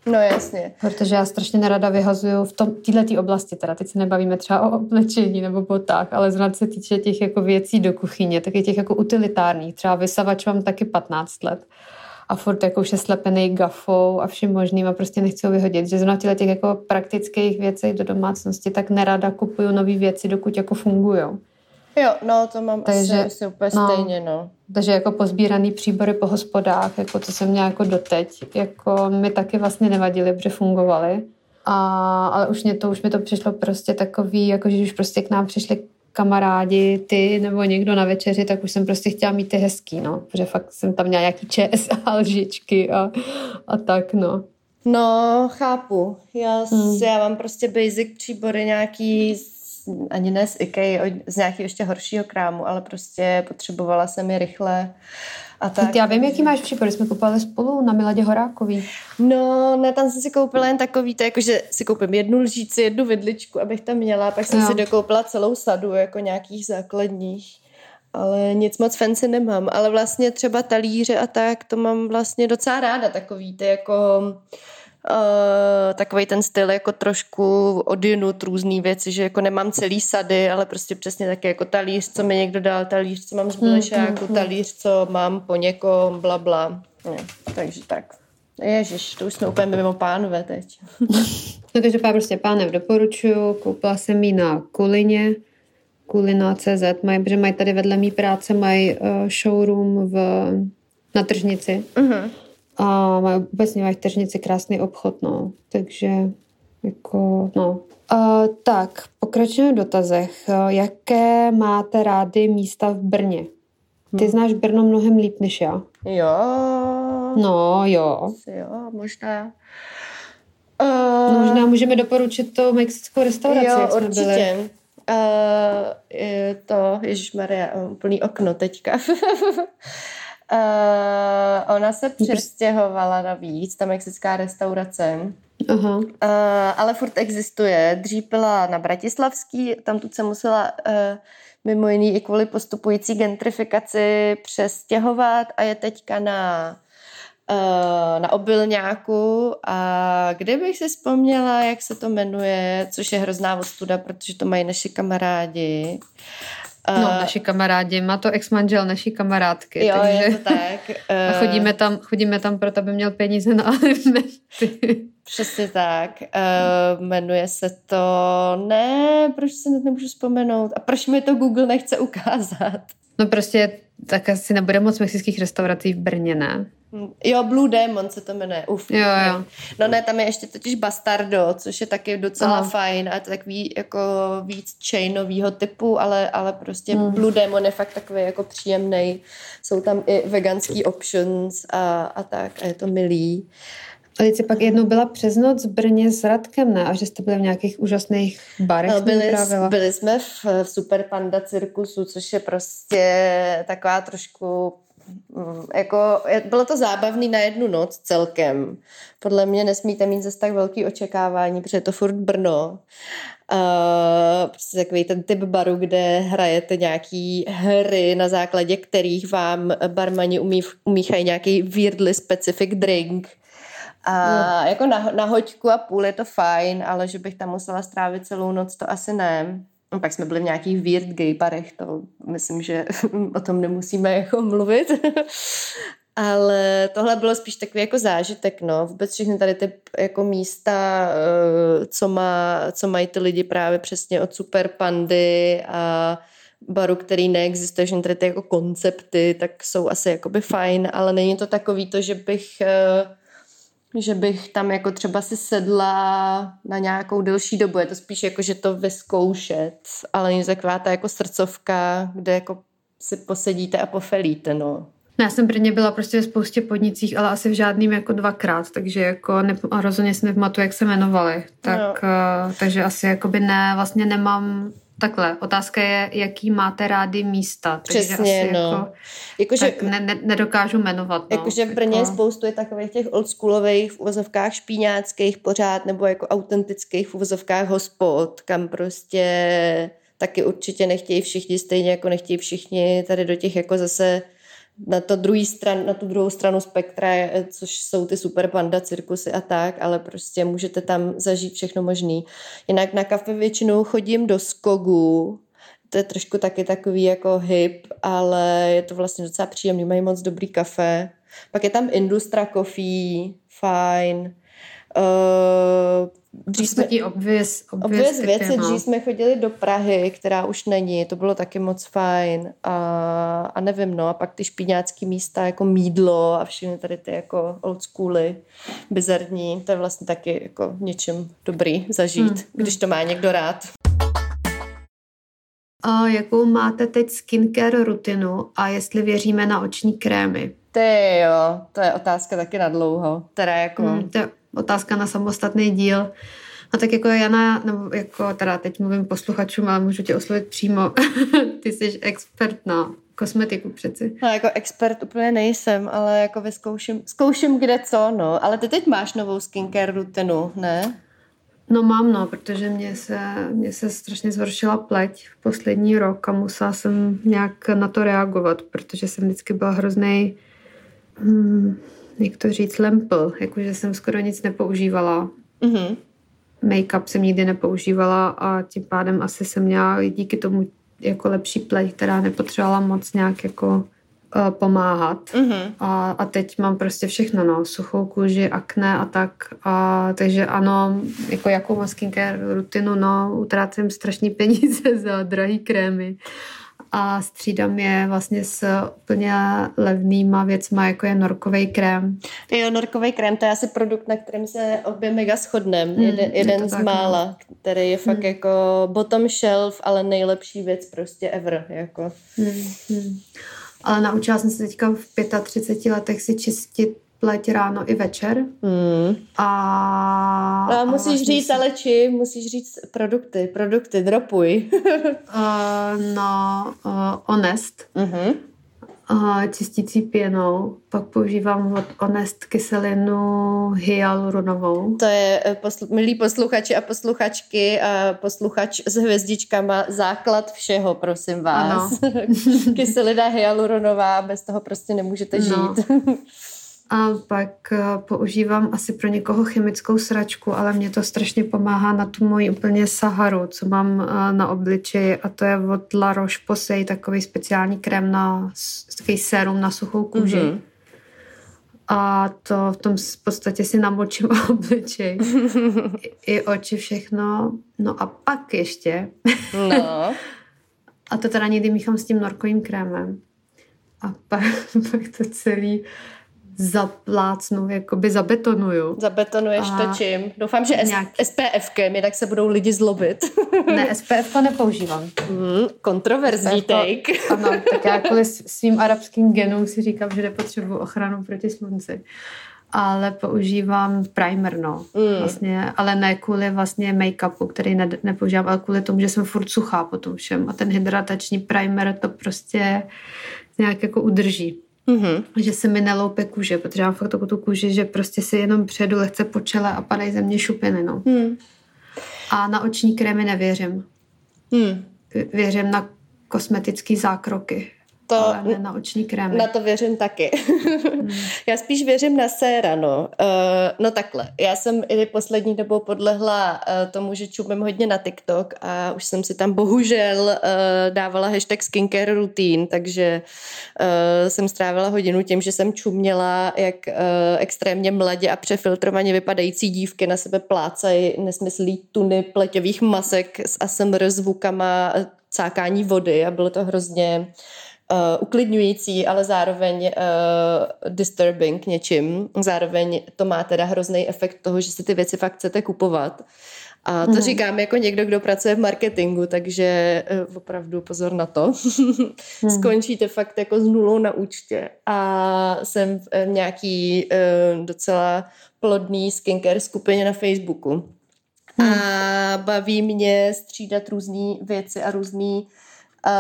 No jasně. Protože já strašně nerada vyhazuju v tom, této oblasti, teda teď se nebavíme třeba o oblečení nebo botách, ale zrovna se týče těch jako věcí do kuchyně, tak je těch jako utilitárních. Třeba vysavač mám taky 15 let a furt jako už je slepený gafou a vším možným a prostě nechci ho vyhodit. Že zrovna těch jako praktických věcí do domácnosti tak nerada kupuju nové věci, dokud jako fungují. Jo, no to mám takže, asi, asi úplně no, stejně, no. Takže jako pozbíraný příbory po hospodách, jako to jsem měla jako doteď, jako mi taky vlastně nevadily, protože fungovaly. A, ale už mě to, už mi to přišlo prostě takový, jako že už prostě k nám přišli kamarádi, ty nebo někdo na večeři, tak už jsem prostě chtěla mít ty hezký, no. Protože fakt jsem tam měla nějaký čes a lžičky a, a tak, no. No, chápu. Já, hmm. já mám prostě basic příbory nějaký ani ne z IKEA, z nějakého ještě horšího krámu, ale prostě potřebovala jsem je rychle. A tak. Já vím, jaký máš případ, jsme kupovali spolu na Miladě Horákový. No, ne, tam jsem si koupila jen takový, to jako, že si koupím jednu lžíci, jednu vidličku, abych tam měla, pak jsem jo. si dokoupila celou sadu, jako nějakých základních. Ale nic moc fancy nemám, ale vlastně třeba talíře a tak, to mám vlastně docela ráda takový, ty jako uh, eh, takový ten styl jako trošku odjinut různý věci, že jako nemám celý sady, ale prostě přesně taky jako talíř, co mi někdo dal, talíř, co mám z blešáku, hmm, hmm, talíř, co mám po někom, bla, bla. No, takže tak. Ježiš, to už jsme úplně mimo pánové teď. no takže prostě pánev doporučuju, koupila jsem ji na Kulině, kulina.cz, mají, protože mají tady vedle mý práce, mají uh, showroom v, na tržnici. Uh-huh a mají obecně mají v tržnici krásný obchod, no. Takže jako, no. A, tak, pokračujeme v dotazech. Jaké máte rády místa v Brně? Ty hmm. znáš Brno mnohem líp než já. Jo. No, jo. Jo, možná. Uh, možná můžeme doporučit to mexickou restauraci, jo, jak jsme určitě. byli. Uh, je to, Maria, plný okno teďka. Uh, ona se přestěhovala navíc, ta mexická restaurace. Uh-huh. Uh, ale furt existuje. Dřív byla na Bratislavský, tam tu se musela uh, mimo jiný i kvůli postupující gentrifikaci přestěhovat a je teďka na na obilňáku a kdybych si vzpomněla, jak se to jmenuje, což je hrozná ostuda, protože to mají naši kamarádi, No, naši kamarádi, má to ex-manžel naší kamarádky. Jo, takže... je to tak. A chodíme tam, chodíme tam proto, aby měl peníze na alimenty. Přesně tak. Uh, jmenuje se to... Ne, proč se nemůžu vzpomenout? A proč mi to Google nechce ukázat? No prostě tak asi nebude moc mexických restaurací v Brně, ne? Jo, Blue Demon se to jmenuje. Uf, jo, jo. No ne, tam je ještě totiž Bastardo, což je taky docela Aha. fajn a to takový jako víc chainovýho typu, ale, ale prostě hmm. Blue Demon je fakt takový jako příjemný. Jsou tam i veganský options a, a tak a je to milý. A teď jsi pak jednou byla přes noc v Brně s Radkem, ne? A že jste byli v nějakých úžasných barech? No, byli, byli jsme v, v Super Panda cirkusu, což je prostě taková trošku Mm, jako, bylo to zábavný na jednu noc celkem. Podle mě nesmíte mít zase tak velký očekávání, protože je to furt Brno. Uh, prostě takový ten typ baru, kde hrajete nějaký hry, na základě kterých vám barmani umí, umíchají nějaký weirdly specific drink. A hmm. jako na, na hoďku a půl je to fajn, ale že bych tam musela strávit celou noc, to asi ne. No, pak jsme byli v nějakých weird gay barech, to myslím, že o tom nemusíme jako mluvit. Ale tohle bylo spíš takový jako zážitek, no. Vůbec všechny tady ty jako místa, eh, co, má, co mají ty lidi právě přesně od Super Pandy a baru, který neexistuje, že tady ty jako koncepty, tak jsou asi jakoby fajn, ale není to takový to, že bych eh, že bych tam jako třeba si sedla na nějakou delší dobu. Je to spíš jako, že to vyzkoušet, ale není taková ta jako srdcovka, kde jako si posedíte a pofelíte, no. Já jsem Brně byla prostě ve spoustě podnicích, ale asi v žádným jako dvakrát, takže jako ne, rozhodně si nepamatuju, jak se jmenovali. Tak, no. uh, takže asi jakoby ne, vlastně nemám Takhle, otázka je, jaký máte rády místa. Přesně, asi no. Jako, jako, že, tak ne, ne, nedokážu jmenovat. No. Jakože v Brně jako... spoustu je takových těch oldschoolových v uvozovkách špíňáckých pořád, nebo jako autentických v uvozovkách hospod, kam prostě taky určitě nechtějí všichni, stejně jako nechtějí všichni tady do těch jako zase na, to druhý stran, na tu druhou stranu spektra, což jsou ty super panda cirkusy a tak, ale prostě můžete tam zažít všechno možný. Jinak na kafe většinou chodím do Skogu, to je trošku taky takový jako hip, ale je to vlastně docela příjemný, mají moc dobrý kafe. Pak je tam Industra Coffee, fajn. Uh, dřív jsme, obvěz, obvěz, obvěz věci, dřív jsme chodili do Prahy, která už není, to bylo taky moc fajn a, a nevím, no a pak ty špíňácký místa jako mídlo a všechny tady ty jako old schooly, bizarní, to je vlastně taky jako něčím dobrý zažít, hmm. když to má někdo rád. A jakou máte teď skincare rutinu a jestli věříme na oční krémy? Ty jo, to je otázka taky na dlouho. Teda jako... Hmm, to otázka na samostatný díl. A tak jako Jana, nebo jako teda teď mluvím posluchačům, ale můžu tě oslovit přímo. Ty jsi expert na kosmetiku přeci. No jako expert úplně nejsem, ale jako vyzkouším, zkouším kde co, no. Ale ty teď máš novou skincare rutinu, ne? No mám, no, protože mě se, mě se strašně zhoršila pleť v poslední rok a musela jsem nějak na to reagovat, protože jsem vždycky byla hrozný, hmm, jak to říct, lempl, jakože jsem skoro nic nepoužívala. Mm-hmm. Make-up jsem nikdy nepoužívala a tím pádem asi jsem měla díky tomu jako lepší pleť, která nepotřebovala moc nějak jako uh, pomáhat. Mm-hmm. A, a teď mám prostě všechno, no, suchou kůži, akné a tak. A, takže ano, jako jakou skincare rutinu, no, utrácím strašný peníze za drahý krémy a střídám je vlastně s úplně levnýma věcma, jako je norkový krém. Jo, norkový krém, to je asi produkt, na kterém se obě mega shodnem. Hmm, jeden jeden z tak, mála, no. který je fakt hmm. jako bottom shelf, ale nejlepší věc prostě ever. Jako. Hmm, hmm. Ale naučila jsem se teďka v 35 letech si čistit pleť ráno i večer. Hmm. A, no a musíš a vlastně říct, si... ale či, musíš říct produkty, produkty, dropuj. uh, no, uh, Honest. Uh-huh čistící pěnou, pak používám od Honest kyselinu hyaluronovou. To je, eh, poslu, milí posluchači a posluchačky a posluchač s hvězdičkama, základ všeho, prosím vás. Kyselina hyaluronová, bez toho prostě nemůžete no. A pak eh, používám asi pro někoho chemickou sračku, ale mě to strašně pomáhá na tu moji úplně Saharu, co mám eh, na obličeji a to je od La Roche-Posay, takový speciální krém na takový sérum na suchou kůži. Mm-hmm. A to v tom v podstatě si namočím obličej. I, I oči, všechno. No a pak ještě. No. a to teda někdy míchám s tím norkovým krémem. A pak, pak to celý zaplácnu, jakoby zabetonuju. Zabetonuješ a to čím? Doufám, že nějak... SPFkem, jinak se budou lidi zlobit. ne, SPF to nepoužívám. Mm, kontroverzní SPF, take. ano, tak já kvůli svým arabským genům si říkám, že nepotřebuji ochranu proti slunci. Ale používám primer, no. Mm. Vlastně, ale ne kvůli vlastně make-upu, který ne, nepoužívám, ale kvůli tomu, že jsem furt suchá po tom všem. A ten hydratační primer to prostě nějak jako udrží. Mm-hmm. Že se mi neloupe kůže, protože mám fakt takovou tu kůži, že prostě si jenom předu lehce po čele a padají ze mě šupiny, no. Mm. A na oční krémy nevěřím. Mm. Věřím na kosmetické zákroky to, ale ne na oční krémy. Na to věřím taky. hmm. Já spíš věřím na séra, no. Uh, no takhle, já jsem i poslední dobou podlehla uh, tomu, že čumím hodně na TikTok a už jsem si tam bohužel uh, dávala hashtag skincare routine, takže uh, jsem strávila hodinu tím, že jsem čuměla, jak uh, extrémně mladě a přefiltrovaně vypadající dívky na sebe plácají nesmyslí tuny pleťových masek s ASMR zvukama cákání vody a bylo to hrozně uh, uklidňující, ale zároveň uh, disturbing něčím. Zároveň to má teda hrozný efekt toho, že si ty věci fakt chcete kupovat. A to hmm. říkám jako někdo, kdo pracuje v marketingu, takže uh, opravdu pozor na to. hmm. Skončíte fakt jako s nulou na účtě. A jsem v nějaký uh, docela plodný skincare skupině na Facebooku. Hmm. A baví mě střídat různé věci a různý uh,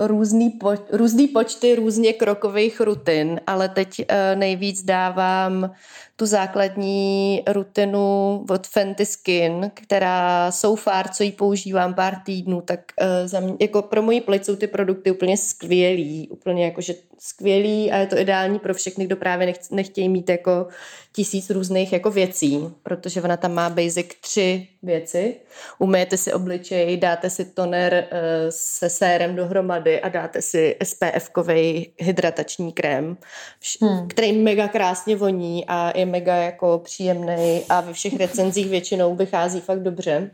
různý, po, různý počty různě krokových rutin, ale teď uh, nejvíc dávám tu základní rutinu od Fenty Skin, která so far, co ji používám pár týdnů, tak uh, za mě, jako pro moji pleť jsou ty produkty úplně skvělý, úplně jako, že skvělý a je to ideální pro všechny, kdo právě nechtějí mít jako tisíc různých jako věcí, protože ona tam má basic tři věci. Umyjete si obličej, dáte si toner uh, se sérem dohromady a dáte si SPF-kový hydratační krém, hmm. který mega krásně voní a je mega jako příjemný a ve všech recenzích většinou vychází fakt dobře.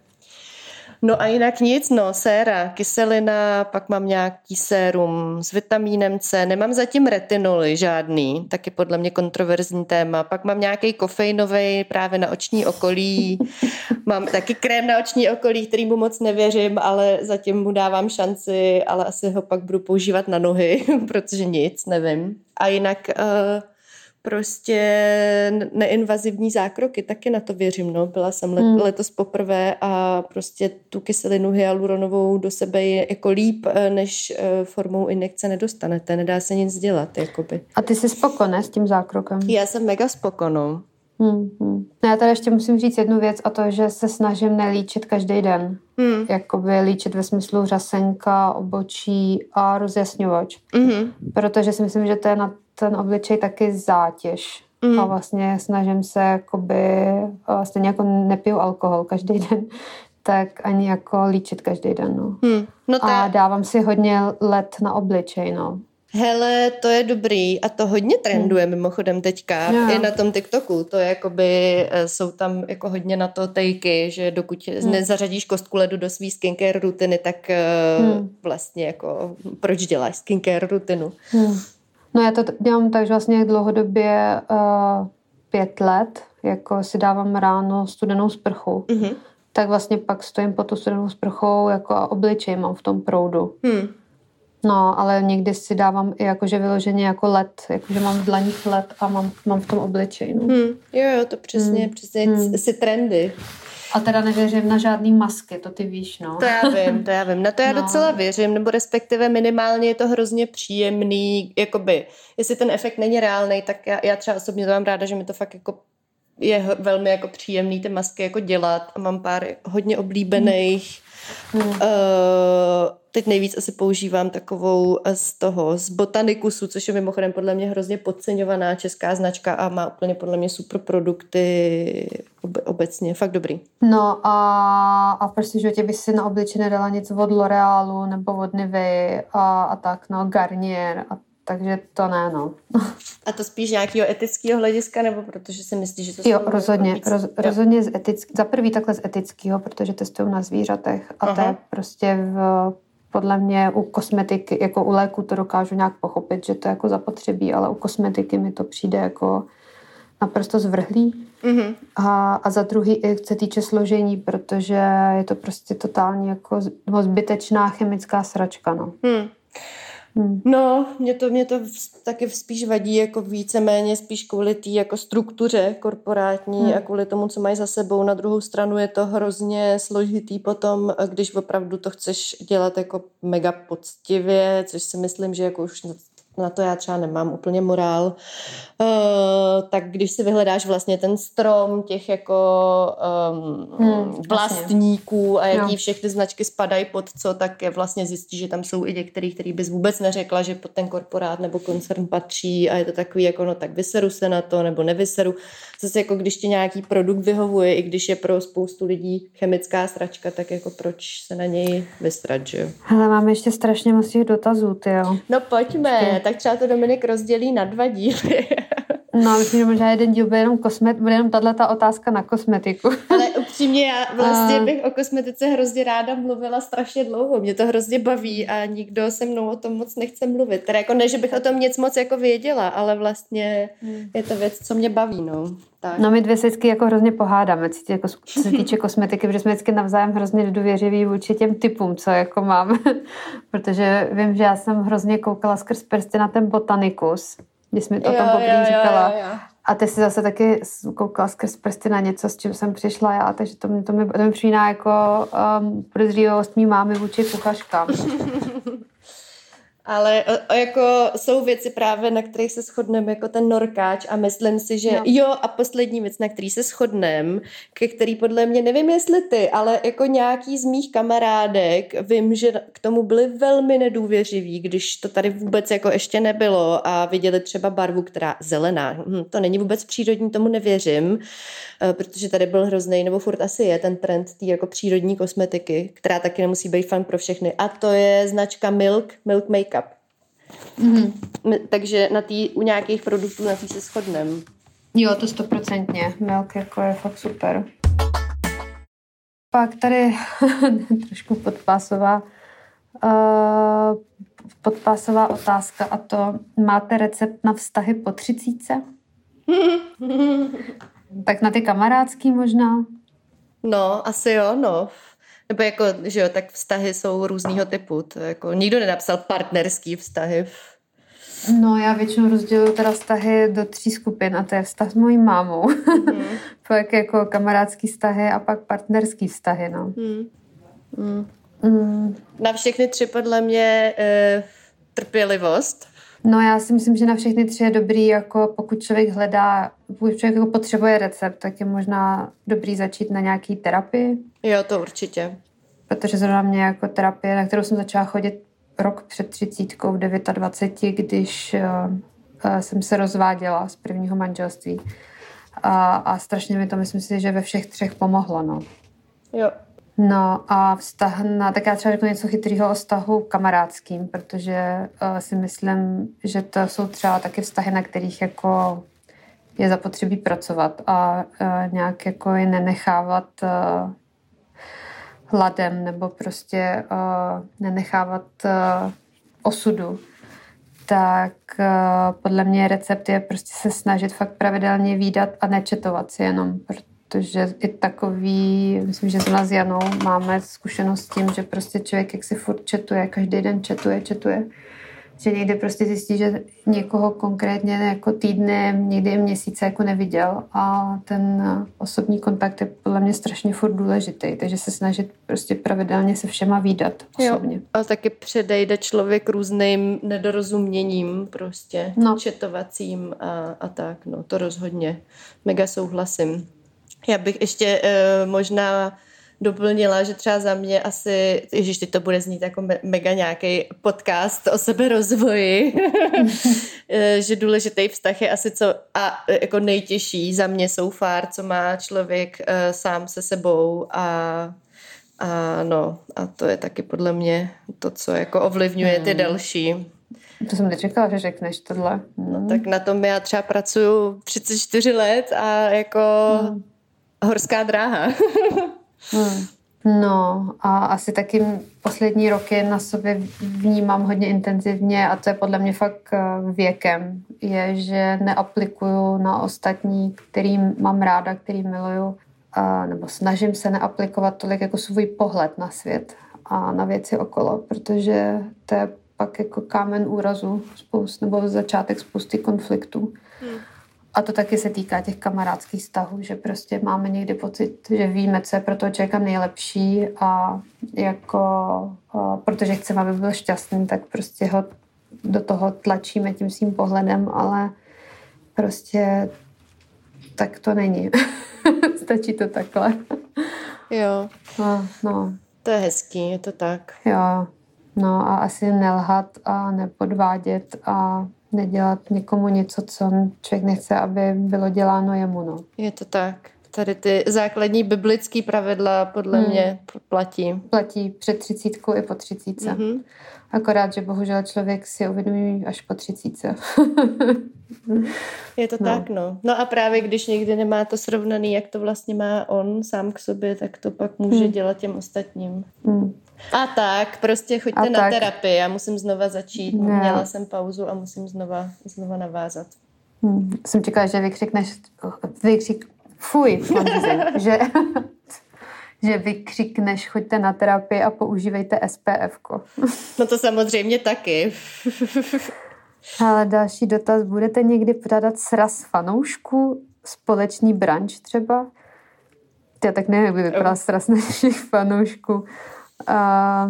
No a jinak nic, no, séra, kyselina, pak mám nějaký sérum s vitamínem C, nemám zatím retinoly žádný, taky podle mě kontroverzní téma, pak mám nějaký kofeinový právě na oční okolí, mám taky krém na oční okolí, který mu moc nevěřím, ale zatím mu dávám šanci, ale asi ho pak budu používat na nohy, protože nic, nevím. A jinak... Uh, prostě neinvazivní zákroky, taky na to věřím, no. Byla jsem let, hmm. letos poprvé a prostě tu kyselinu hyaluronovou do sebe je jako líp, eh, než eh, formou injekce nedostanete, nedá se nic dělat, jakoby. A ty jsi spokojená s tím zákrokem? Já jsem mega spokojenou. Hmm, hmm. No já tady ještě musím říct jednu věc a to, že se snažím nelíčit každý den. Hmm. Jakoby líčit ve smyslu řasenka, obočí a rozjasňovač. Hmm. Protože si myslím, že to je na ten obličej taky zátěž. Mm. A vlastně snažím se jakoby, stejně jako nepiju alkohol každý den, tak ani jako líčit každý den. No. Mm. No ta... A dávám si hodně let na obličej, no. Hele, to je dobrý a to hodně trenduje hmm. mimochodem teďka no. i na tom TikToku. To je jakoby, e, jsou tam jako hodně na to tejky, že dokud hmm. nezařadíš kostku ledu do svý skincare rutiny, tak hmm. vlastně jako proč děláš skincare rutinu? Hmm. No já to dělám tak, že vlastně dlouhodobě uh, pět let, jako si dávám ráno studenou sprchu, mm-hmm. tak vlastně pak stojím pod tu studenou sprchou jako obličej mám v tom proudu. Mm. No, ale někdy si dávám i jakože vyloženě jako led, jakože mám v dlaních led a mám, mám v tom obličej. No. Hmm, jo, jo, to přesně, hmm. přesně hmm. si trendy. A teda nevěřím na žádný masky, to ty víš, no. To já vím, to já vím. Na to já no. docela věřím, nebo respektive minimálně je to hrozně příjemný, jakoby, jestli ten efekt není reálný, tak já, já třeba osobně to mám ráda, že mi to fakt jako je velmi jako příjemný ty masky jako dělat a mám pár hodně oblíbených. Hmm. Uh, teď nejvíc asi používám takovou z toho, z Botanikusu, což je mimochodem podle mě hrozně podceňovaná česká značka a má úplně podle mě super produkty obecně, fakt dobrý. No a, a prostě, že by si na obličej nedala nic od L'Orealu nebo od Nivy a, a tak, no Garnier a takže to ne, no. A to spíš nějakého etického hlediska, nebo protože si myslíš, že to Jo, rozhodně, roz, jo. rozhodně z etick, za prvý takhle z etického, protože testují na zvířatech a Aha. to je prostě v podle mě u kosmetiky, jako u léku to dokážu nějak pochopit, že to je jako zapotřebí, ale u kosmetiky mi to přijde jako naprosto zvrhlý. Mm-hmm. A, a za druhý i se týče složení, protože je to prostě totálně jako zbytečná chemická sračka, no. Mm. Hmm. No, mě to, mě to taky spíš vadí jako víceméně spíš kvůli té jako struktuře korporátní hmm. a kvůli tomu, co mají za sebou. Na druhou stranu je to hrozně složitý potom, když opravdu to chceš dělat jako mega poctivě, což si myslím, že jako už na to já třeba nemám úplně morál, uh, tak když si vyhledáš vlastně ten strom těch jako um, hmm, vlastníků a jaký no. všechny značky spadají pod co, tak je vlastně zjistí, že tam jsou i některý, který bys vůbec neřekla, že pod ten korporát nebo koncern patří a je to takový jako no tak vyseru se na to nebo nevyseru. Zase jako když ti nějaký produkt vyhovuje, i když je pro spoustu lidí chemická stračka, tak jako proč se na něj vystrat, že jo? Hele, máme ještě strašně moc těch dotazů, ty jo. No pojďme, tak třeba to Dominik rozdělí na dva díly. No, myslím, že možná jeden díl bude jenom kosmet, bude jenom tahle ta otázka na kosmetiku. Ale upřímně, já vlastně bych o kosmetice hrozně ráda mluvila strašně dlouho. Mě to hrozně baví a nikdo se mnou o tom moc nechce mluvit. Teda jako ne, že bych o tom nic moc jako věděla, ale vlastně hmm. je to věc, co mě baví, no. Tak. No my dvě se vždycky jako hrozně pohádáme, co, jako, co se týče kosmetiky, protože jsme vždycky navzájem hrozně nedůvěřiví vůči těm typům, co jako máme. protože vím, že já jsem hrozně koukala skrz prsty na ten botanikus, když mi to jo, tam poprvé říkala. Jo, jo. A ty si zase taky koukala skrz prsty na něco, s čím jsem přišla já, takže to, to, mi, to mi přijíná jako um, podezřívost mý mámy vůči kuchařkám. Ale o, o, jako jsou věci právě, na kterých se shodneme, jako ten norkáč a myslím si, že no. jo a poslední věc, na který se shodneme, ke který podle mě, nevím jestli ty, ale jako nějaký z mých kamarádek, vím, že k tomu byli velmi nedůvěřiví, když to tady vůbec jako ještě nebylo a viděli třeba barvu, která zelená. Hm, to není vůbec přírodní, tomu nevěřím, eh, protože tady byl hrozný, nebo furt asi je ten trend té jako přírodní kosmetiky, která taky nemusí být fan pro všechny. A to je značka Milk, Milk Make Mm-hmm. Takže na tý, u nějakých produktů na tý se shodneme. Jo, to stoprocentně. Milk jako je fakt super. Pak tady trošku podpásová uh, podpásová otázka a to máte recept na vztahy po třicíce? tak na ty kamarádský možná? No, asi jo, no. Nebo jako, že jo, tak vztahy jsou různýho typu. To jako, nikdo nenapsal partnerský vztahy. No, já většinou rozděluji teda vztahy do tří skupin a to je vztah s mojí mámou. Mm. pak jako kamarádský vztahy a pak partnerský vztahy, no. Mm. Mm. Mm. Na všechny tři podle mě e, trpělivost. No já si myslím, že na všechny tři je dobrý, jako pokud člověk hledá, pokud člověk jako potřebuje recept, tak je možná dobrý začít na nějaký terapii. Jo, to určitě. Protože zrovna mě jako terapie, na kterou jsem začala chodit rok před třicítkou v 29, když uh, jsem se rozváděla z prvního manželství. A, a strašně mi to, myslím si, že ve všech třech pomohlo, no. Jo. No a vztah na, tak já třeba řeknu něco chytrého o vztahu kamarádským, protože uh, si myslím, že to jsou třeba taky vztahy, na kterých jako je zapotřebí pracovat a uh, nějak jako je nenechávat uh, hladem nebo prostě uh, nenechávat uh, osudu, tak uh, podle mě recept je prostě se snažit fakt pravidelně výdat a nečetovat si jenom, protože i takový, myslím, že s Janou máme zkušenost s tím, že prostě člověk jak si furt četuje, každý den četuje, četuje, že někdy prostě zjistí, že někoho konkrétně jako týdny, někdy i měsíce jako neviděl a ten osobní kontakt je podle mě strašně furt důležitý, takže se snažit prostě pravidelně se všema výdat osobně. Jo, a taky předejde člověk různým nedorozuměním prostě, no. četovacím a, a tak, no to rozhodně. Mega souhlasím. Já bych ještě uh, možná doplnila, že třeba za mě asi, ježiš, teď to bude znít jako me- mega nějaký podcast o seberozvoji, eh, že důležitý vztah je asi co a jako nejtěžší za mě jsou fár, co má člověk uh, sám se sebou a a no, a to je taky podle mě to, co jako ovlivňuje ty hmm. další. To jsem nečekala, že řekneš tohle. Hmm. No, tak na tom já třeba pracuju 34 let a jako hmm. horská dráha. Hmm. No a asi taky poslední roky na sobě vnímám hodně intenzivně a to je podle mě fakt eh, věkem, je, že neaplikuju na ostatní, kterým mám ráda, který miluju, a, nebo snažím se neaplikovat tolik jako svůj pohled na svět a na věci okolo, protože to je pak jako kámen úrazu spoust, nebo začátek spousty konfliktů. Hmm. A to taky se týká těch kamarádských vztahů, že prostě máme někdy pocit, že víme, co je pro toho člověka nejlepší a jako, a protože chceme, aby byl šťastný, tak prostě ho do toho tlačíme tím svým pohledem, ale prostě tak to není. Stačí to takhle. Jo. No, no. To je hezký, je to tak. Jo. No a asi nelhat a nepodvádět a nedělat někomu něco, co člověk nechce, aby bylo děláno jemu. No. Je to tak. Tady ty základní biblické pravidla podle hmm. mě platí. Platí před třicítkou i po třicítce. Mm-hmm. Akorát, že bohužel člověk si uvědomí až po třicítce. Je to no. tak, no. No a právě když někdy nemá to srovnaný, jak to vlastně má on sám k sobě, tak to pak může hmm. dělat těm ostatním. Hmm. A tak, prostě choďte a na tak. terapii, já musím znova začít. Ne. Měla jsem pauzu a musím znova, znova navázat. Hmm. Jsem čekala, že vykřikneš, vykřik, fuj, že, že vykřikneš, choďte na terapii a používejte SPF. no to samozřejmě taky. Ale další dotaz, budete někdy pořádat sraz fanoušků, společný branč třeba? Já tak nevím, jak by vypadal sraz našich fanoušků. A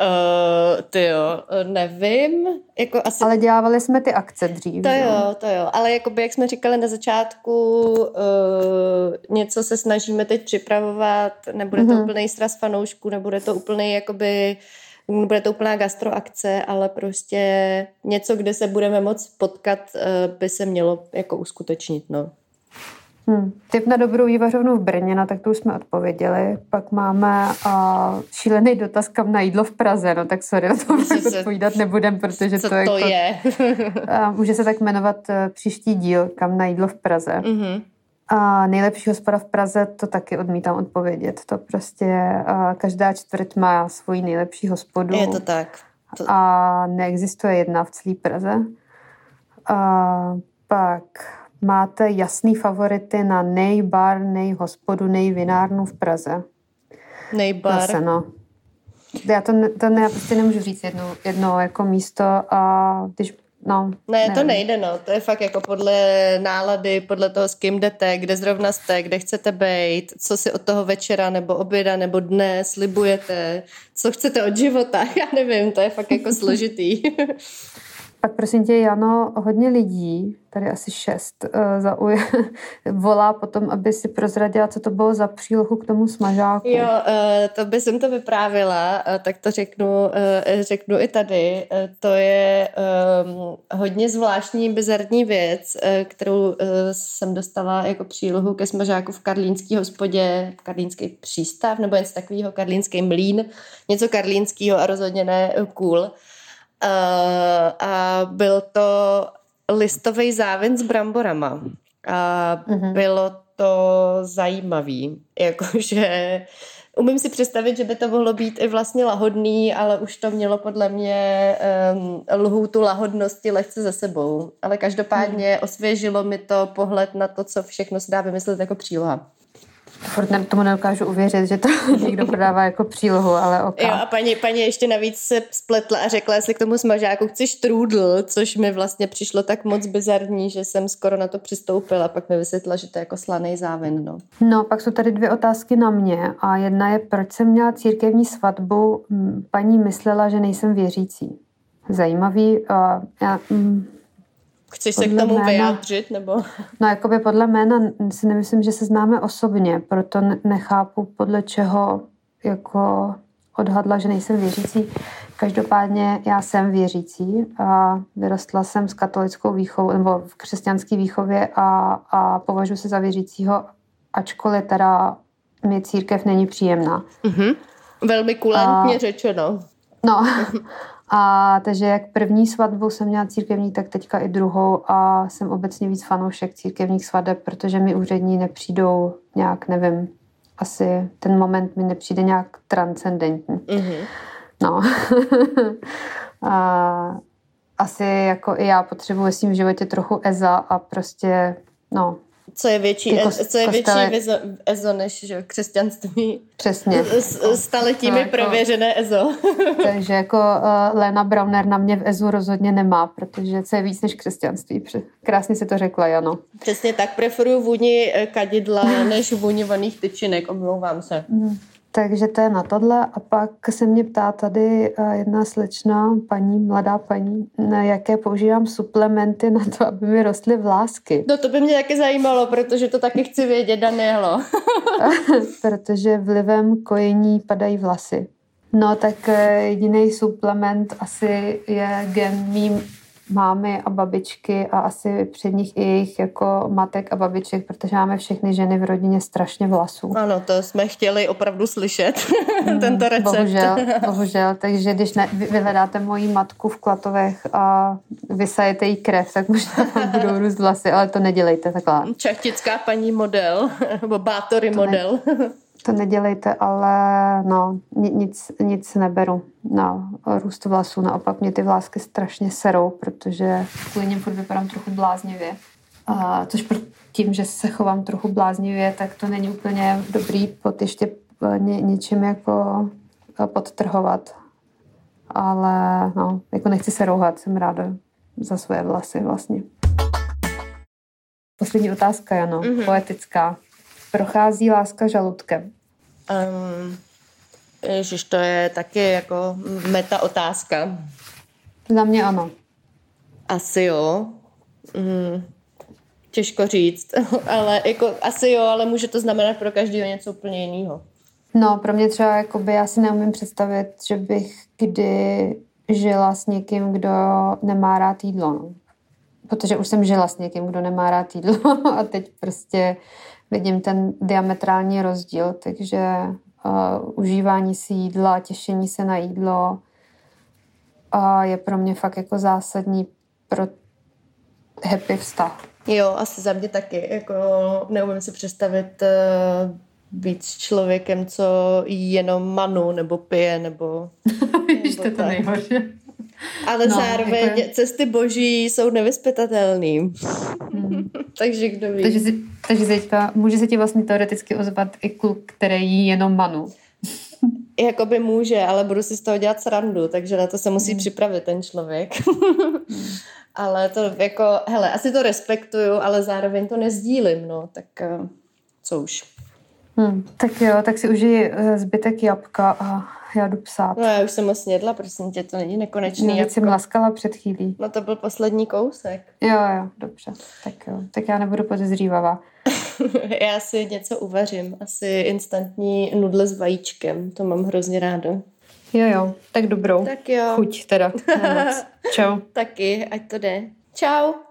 Uh, ty jo, nevím. Jako asi... Ale dělávali jsme ty akce dřív. To jo, to jo. Ale jakoby, jak jsme říkali na začátku, uh, něco se snažíme teď připravovat, nebude to mm-hmm. úplný sraz fanoušků, nebude to úplný jakoby bude to úplná gastroakce, ale prostě něco, kde se budeme moc potkat, uh, by se mělo jako uskutečnit, no. Hmm. Typ na dobrou vývařovnu v Brně, no tak to už jsme odpověděli. Pak máme uh, šílený dotaz, kam na jídlo v Praze, no tak sorry, na to odpovídat nebudem, protože co to, to jako, je. uh, může se tak jmenovat uh, příští díl, kam na jídlo v Praze. Mm-hmm. A nejlepší hospoda v Praze, to taky odmítám odpovědět. To prostě uh, každá čtvrť má svoji nejlepší hospodu. Je to tak. To... A neexistuje jedna v celé Praze. A pak máte jasný favority na nejbar, nejhospodu, nejvinárnu v Praze? Nejbar. Zase, no. Já to, to ne, já prostě nemůžu říct jedno, jedno jako místo a když No, ne, nevím. to nejde, no. To je fakt jako podle nálady, podle toho, s kým jdete, kde zrovna jste, kde chcete být, co si od toho večera nebo oběda nebo dne slibujete, co chcete od života. Já nevím, to je fakt jako složitý. Pak prosím tě, Jano, hodně lidí, tady asi šest, uh, zauje, volá potom, aby si prozradila, co to bylo za přílohu k tomu smažáku. Jo, uh, to by jsem to vyprávila, uh, tak to řeknu, řeknu i tady. To je um, hodně zvláštní, bizarní věc, kterou jsem dostala jako přílohu ke smažáku v karlínský hospodě, v karlínský přístav, nebo něco takového, karlínský mlín, něco karlínského a rozhodně ne cool. Uh, a byl to listový závin s bramborama. A uh-huh. bylo to zajímavý, jakože umím si představit, že by to mohlo být i vlastně lahodný, ale už to mělo podle mě um, lhůtu lahodnosti lehce za sebou. Ale každopádně hmm. osvěžilo mi to pohled na to, co všechno se dá vymyslet jako příloha. Furt tomu nedokážu uvěřit, že to někdo prodává jako přílohu, ale ok. Jo, a paní, paní ještě navíc se spletla a řekla, jestli k tomu smažáku chci štrůdl, což mi vlastně přišlo tak moc bizarní, že jsem skoro na to přistoupila. Pak mi vysvětla, že to je jako slaný závin. No. no, pak jsou tady dvě otázky na mě. A jedna je, proč jsem měla církevní svatbu? Paní myslela, že nejsem věřící. Zajímavý. Uh, já, mm, Chceš podle se k tomu jména, vyjádřit? Nebo? No, jakoby podle jména si nemyslím, že se známe osobně, proto nechápu, podle čeho jako odhadla, že nejsem věřící. Každopádně já jsem věřící a vyrostla jsem s katolickou výchovou nebo v křesťanské výchově a, a považuji se za věřícího, ačkoliv teda mi církev není příjemná. Mm-hmm. Velmi kulantně a, řečeno. No, A takže jak první svatbu jsem měla církevní, tak teďka i druhou a jsem obecně víc fanoušek církevních svadeb, protože mi úřední nepřijdou nějak, nevím, asi ten moment mi nepřijde nějak transcendentní. Mm-hmm. No. a asi jako i já potřebuji v svým životě trochu eza a prostě, no, co je větší, kost, co je kostele... větší ezo než že, křesťanství. Přesně. S, staletími no, jako, prověřené ezo. takže jako uh, Lena Browner na mě v ezu rozhodně nemá, protože co je víc než křesťanství. Krásně si to řekla, Jano. Přesně tak, preferuju vůni eh, kadidla než vůni vaných tyčinek, omlouvám se. Mm. Takže to je na tohle. A pak se mě ptá tady eh, jedna slečna, paní, mladá paní, na jaké používám suplementy na to, aby mi rostly vlásky. No to by mě taky zajímalo, protože to taky chci vědět, Danielo. protože vlivem kojení padají vlasy. No tak eh, jediný suplement asi je gen mým mámy a babičky a asi před nich i jejich jako matek a babiček, protože máme všechny ženy v rodině strašně vlasů. Ano, to jsme chtěli opravdu slyšet, mm, tento recept. Bohužel, bohužel, takže když ne, vyhledáte moji matku v klatovech a vysajete jí krev, tak možná budou růst vlasy, ale to nedělejte takhle. Čachtická paní model, nebo bátory to model. Ne, to nedělejte, ale no, nic, nic neberu na růst vlasů. Naopak mě ty vlásky strašně serou, protože kvůli něm furt vypadám trochu bláznivě. A, což tím, že se chovám trochu bláznivě, tak to není úplně dobrý pod ještě eh, ně, něčím jako eh, podtrhovat. Ale no, jako nechci se rouhat, jsem ráda za svoje vlasy vlastně. Poslední otázka, Jano, mm-hmm. poetická. Prochází láska žaludkem? Um, Ježiš, to je taky jako meta otázka. Za mě ano. Asi jo. Mm, těžko říct, ale jako asi jo, ale může to znamenat pro každého něco úplně jiného. No, pro mě třeba jakoby, já si neumím představit, že bych kdy žila s někým, kdo nemá rád jídlo. No. Protože už jsem žila s někým, kdo nemá rád jídlo a teď prostě vidím ten diametrální rozdíl, takže uh, užívání si jídla, těšení se na jídlo uh, je pro mě fakt jako zásadní pro happy vztah. Jo, asi za mě taky. Jako neumím si představit uh, být s člověkem, co jí jenom manu, nebo pije, nebo... Víš, to je to nejhorší. Ale no, zároveň jako... cesty boží jsou nevyspytatelný. Hmm. takže kdo ví. Takže, si, takže teďka může se ti vlastně teoreticky ozvat i kluk, který jí jenom manu. Jakoby může, ale budu si z toho dělat srandu, takže na to se musí hmm. připravit ten člověk. hmm. Ale to jako, hele, asi to respektuju, ale zároveň to nezdílím, no, tak uh, co už. Hmm, tak jo, tak si užij eh, zbytek jabka a já jdu psát. No já už jsem moc jedla, prosím tě, to není nekonečný no, jsem laskala před chvílí. No to byl poslední kousek. Jo, jo, dobře. Tak jo, tak já nebudu podezřívavá. já si něco uvařím, asi instantní nudle s vajíčkem, to mám hrozně ráda. Jo, jo, tak dobrou. Tak jo. Chuť teda. Čau. Taky, ať to jde. Čau.